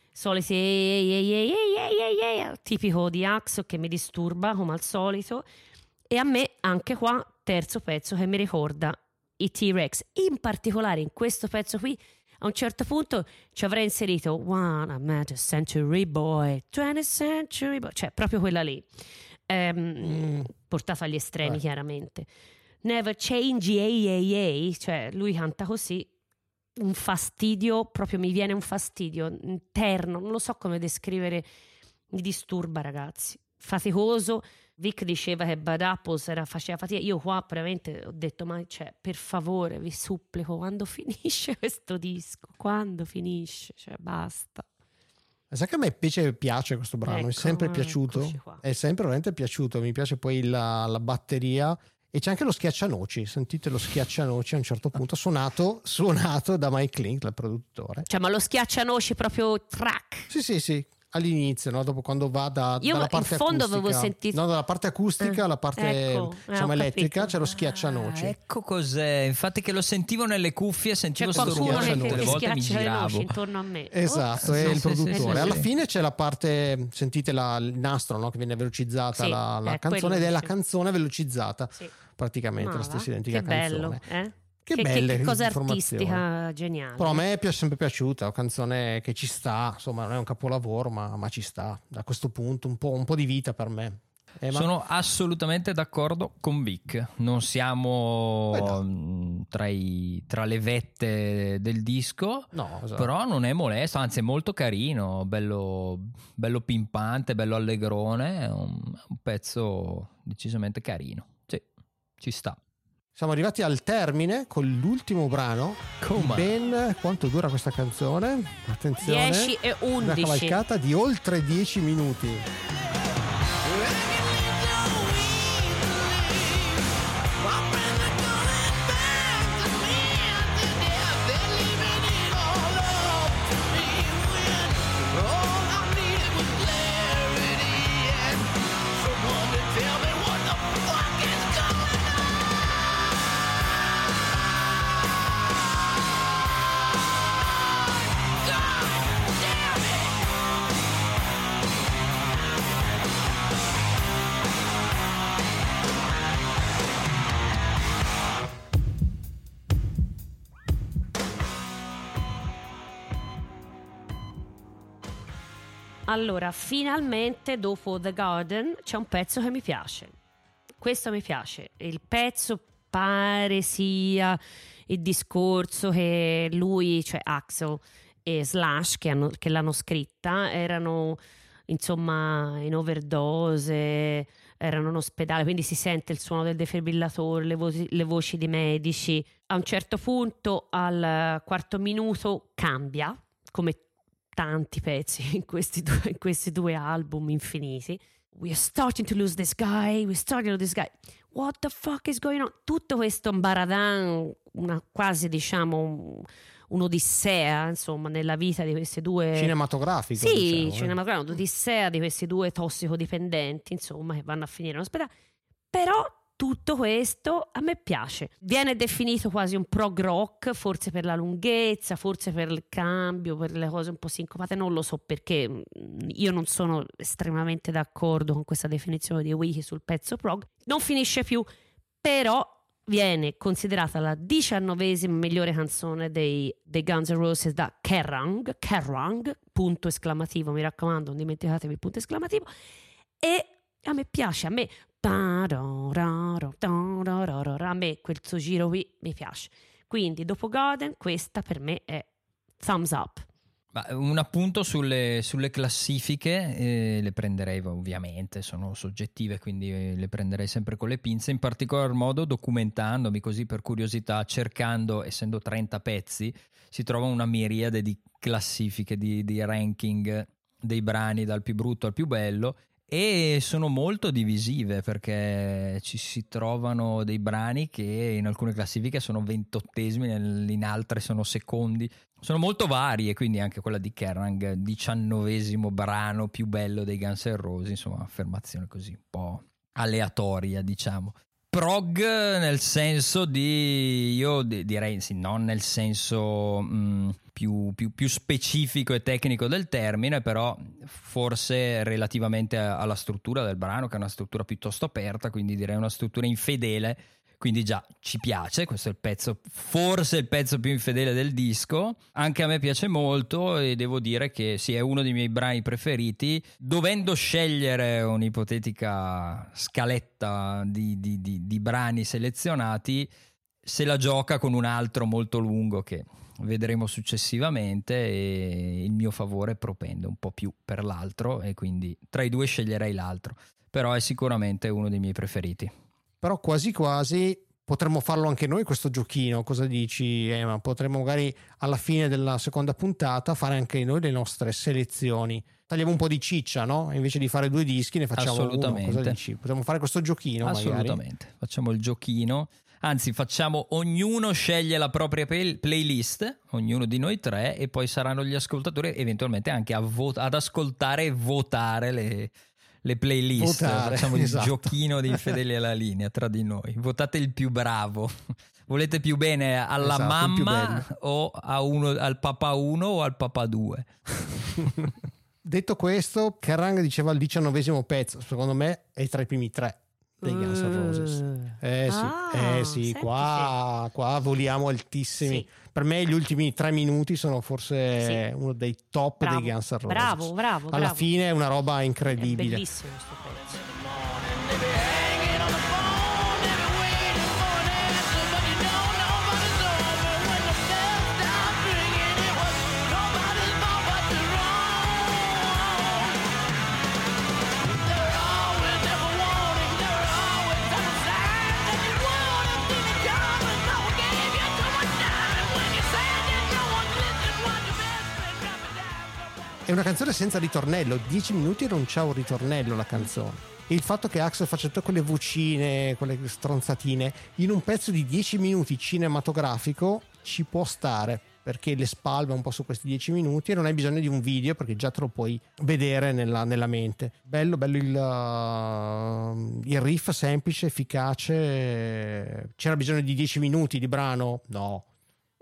soliti tipico di Axel che mi disturba come al solito. E a me anche qua, terzo pezzo che mi ricorda i T-Rex. In particolare in questo pezzo qui, a un certo punto ci avrei inserito One, a century boy, 20th century boy, cioè proprio quella lì. Ehm, Mm. Portata agli estremi, Eh. chiaramente. Never change, ehi, ehi, ehi, cioè lui canta così. Un fastidio, proprio mi viene un fastidio interno, non lo so come descrivere, mi disturba ragazzi. Faticoso, Vic diceva che Bad Apples era, faceva fatica, io qua veramente ho detto ma cioè, per favore vi supplico quando finisce questo disco, quando finisce, cioè basta. Sai che a me invece piace questo brano, è Ecco, sempre eh, piaciuto, è sempre veramente piaciuto, mi piace poi la, la batteria. E c'è anche lo schiaccianoci, sentite lo schiaccianoci a un certo punto suonato, suonato da Mike Link, il produttore. Cioè ma lo schiaccianoci proprio track. Sì, sì, sì, all'inizio, no? dopo quando va da, Io dalla in parte fondo acustica, avevo sentito- no, dalla parte acustica Eh, alla parte ecco, diciamo, elettrica c'è lo schiaccianoci. Ah, ecco cos'è. Infatti, che lo sentivo nelle cuffie, sentivo sto qualcuno rumore tutte le volte mi schiaccia le noci giravo. intorno a me. Esatto, Oh, è sì, il produttore. sì, sì, Alla sì. fine c'è la parte, sentite la- il nastro no? che viene velocizzata, Sì, la, la canzone ed è la canzone velocizzata, Sì. praticamente Ma la va, stessa identica che canzone. bello, eh? Che che, belle che cosa artistica geniale. Però a me è sempre piaciuta, è una canzone che ci sta, insomma non è un capolavoro ma, ma ci sta, da questo punto un po', un po' di vita per me. Eh, ma- Sono assolutamente d'accordo con Vic. Non siamo no. mm, tra, i- tra le vette del disco. No, esatto. Però non è molesto, anzi è molto carino, bello, bello pimpante, bello allegrone, è un, un pezzo decisamente carino. Sì, ci sta. Siamo arrivati al termine con l'ultimo brano. Come? Ben quanto dura questa canzone? Attenzione. 10 e Una 11. cavalcata di oltre 10 minuti. Allora, finalmente dopo The Garden c'è un pezzo che mi piace. Questo mi piace. Il pezzo pare sia il discorso che lui, cioè Axel e Slash, che, hanno- che l'hanno scritta, erano insomma in overdose, erano in ospedale, quindi si sente il suono del defibrillatore, le, voci- le voci dei medici. A un certo punto, al quarto minuto, cambia, come tanti pezzi in questi due, in questi due album infiniti. We are starting to lose this guy, we're starting to lose this guy. What the fuck is going on? Tutto questo baradan, una quasi diciamo un- un'odissea, insomma, nella vita di questi due Cinematografico. sì, diciamo, eh. cinematografico, un'odissea di questi due tossicodipendenti, insomma, che vanno a finire in ospedale. Però tutto questo a me piace. Viene definito quasi un prog rock, forse per la lunghezza, forse per il cambio, per le cose un po' sincopate, non lo so perché mm, io non sono estremamente d'accordo con questa definizione di Wiki sul pezzo prog. Non finisce più, però viene considerata la diciannovesima migliore canzone dei, dei Guns N' Roses da Kerrang, Kerrang, punto esclamativo, mi raccomando, non dimenticatevi il punto esclamativo, e a me piace, a me a me quel suo giro qui mi piace. Quindi dopo Golden questa per me è thumbs up. Ma un appunto sulle, sulle classifiche, eh, le prenderei ovviamente, sono soggettive, quindi eh, le prenderei sempre con le pinze, in particolar modo documentandomi così per curiosità, cercando, essendo 30 pezzi, si trova una miriade di classifiche, di, di ranking dei brani dal più brutto al più bello e sono molto divisive perché ci si trovano dei brani che in alcune classifiche sono ventottesimi, in altre sono secondi. Sono molto varie, quindi anche quella di Kerrang, diciannovesimo brano più bello dei Guns N' Roses, insomma, affermazione così un po' aleatoria, diciamo. Prog nel senso di, io di- direi sì, non nel senso mh, più, più- più specifico e tecnico del termine, però forse relativamente alla struttura del brano, che è una struttura piuttosto aperta, quindi direi una struttura infedele, quindi già ci piace, questo è il pezzo, forse il pezzo più infedele del disco, anche a me piace molto e devo dire che sì, è uno dei miei brani preferiti, dovendo scegliere un'ipotetica scaletta di, di- di- di brani selezionati, se la gioca con un altro molto lungo che vedremo successivamente e il mio favore propende un po' più per l'altro e quindi tra i due sceglierei l'altro, però è sicuramente uno dei miei preferiti. Però quasi quasi potremmo farlo anche noi questo giochino. Cosa dici, Emma? Potremmo magari alla fine della seconda puntata fare anche noi le nostre selezioni. Tagliamo un po' di ciccia, no? Invece di fare due dischi ne facciamo uno. Assolutamente. Cosa dici? Potremmo fare questo giochino magari. Assolutamente, facciamo il giochino. Anzi, facciamo ognuno sceglie la propria play- playlist, ognuno di noi tre, e poi saranno gli ascoltatori eventualmente anche a vo- ad ascoltare e votare le, le playlist. Votare, facciamo il esatto. giochino dei fedeli alla linea tra di noi. Votate il più bravo. Volete più bene alla Esatto, il mamma o a uno, al papà 1 o al papà 2? Detto questo, Kerrang diceva il diciannovesimo pezzo. Secondo me è tra i primi tre dei Guns N' Roses. Eh sì, Ah, eh sì qua, qua voliamo altissimi. Sì. Per me gli ultimi tre minuti sono forse Sì. uno dei top Bravo, dei Guns N' Roses. bravo, bravo, Alla bravo. fine è una roba È incredibile. bellissimo questo pezzo. È una canzone senza ritornello, 10 minuti e non c'ha un ritornello la canzone. Il fatto che Axel faccia tutte quelle vocine, quelle stronzatine, in un pezzo di 10 minuti cinematografico ci può stare, perché le spalma un po' su questi 10 minuti e non hai bisogno di un video perché già te lo puoi vedere nella, nella mente. Bello, bello il, uh, il riff semplice, efficace. C'era bisogno di 10 minuti di brano? No.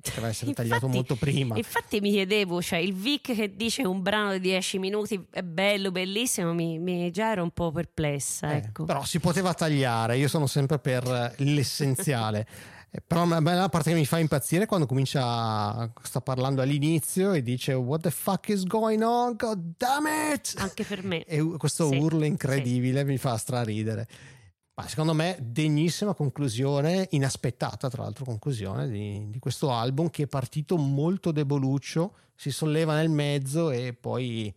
Poteva essere tagliato Infatti- molto prima. Infatti mi chiedevo, cioè il Vic che dice un brano di 10 minuti è bello, bellissimo, mi, mi- già ero un po' perplessa, Eh, ecco. Però si poteva tagliare, io sono sempre per l'essenziale. Eh, Però la parte che mi fa impazzire è quando comincia, sta parlando all'inizio e dice What the fuck is going on? God damn it! Anche per me. E questo Sì, urlo incredibile mi fa straridere. Ma secondo me degnissima conclusione, inaspettata tra l'altro conclusione di, di questo album che è partito molto deboluccio, si solleva nel mezzo e poi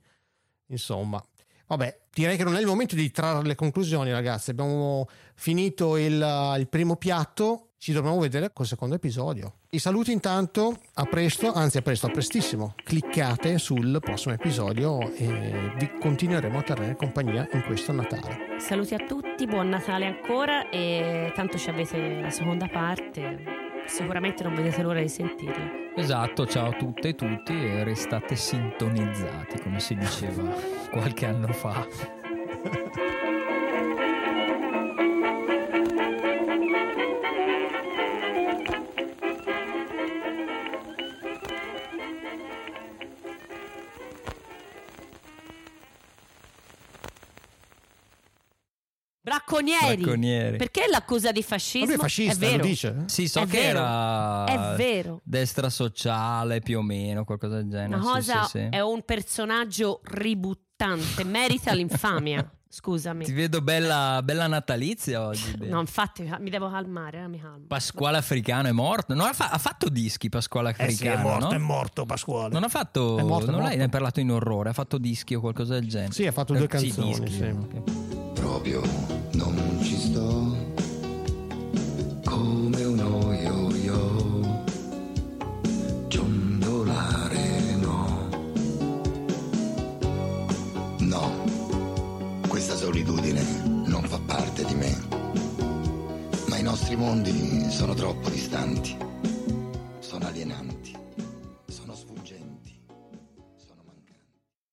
insomma... Vabbè, direi che non è il momento di trarre le conclusioni ragazzi, abbiamo finito il, il primo piatto, ci dobbiamo vedere col secondo episodio. I saluti intanto, a presto, anzi a presto, a prestissimo. Cliccate sul prossimo episodio e vi continueremo a tenere compagnia in questo Natale. Saluti a tutti, buon Natale ancora e tanto ci avete la seconda parte, sicuramente non vedete l'ora di sentirla. Esatto, ciao a tutte e tutti e restate sintonizzati, come si diceva qualche anno fa. Bracconieri. Bracconieri. Perché l'accusa di fascismo? Vabbè, fascista, è vero. lo dice? Sì, so È che vero. era È vero. destra sociale più o meno, qualcosa del genere. Una Sì, cosa sì, sì. è un personaggio ributtante, merita l'infamia. Scusami. Ti vedo bella, bella natalizia oggi. No, infatti mi devo calmare, eh, mi calmo. Pasquale Africano è morto. Non ha, fa- ha fatto dischi Pasquale Eh sì, è Africano, morto, no? è morto Pasquale. Non ha fatto. È morto, è non l'hai morto. parlato in orrore, ha fatto dischi o qualcosa del genere. Sì, ha fatto due Eh, sì, canzoni, dischi, sì. ok. Proprio non ci sto. Come uno yo-yo ciondolare no. No questa solitudine non fa parte di me. Ma i nostri mondi sono troppo distanti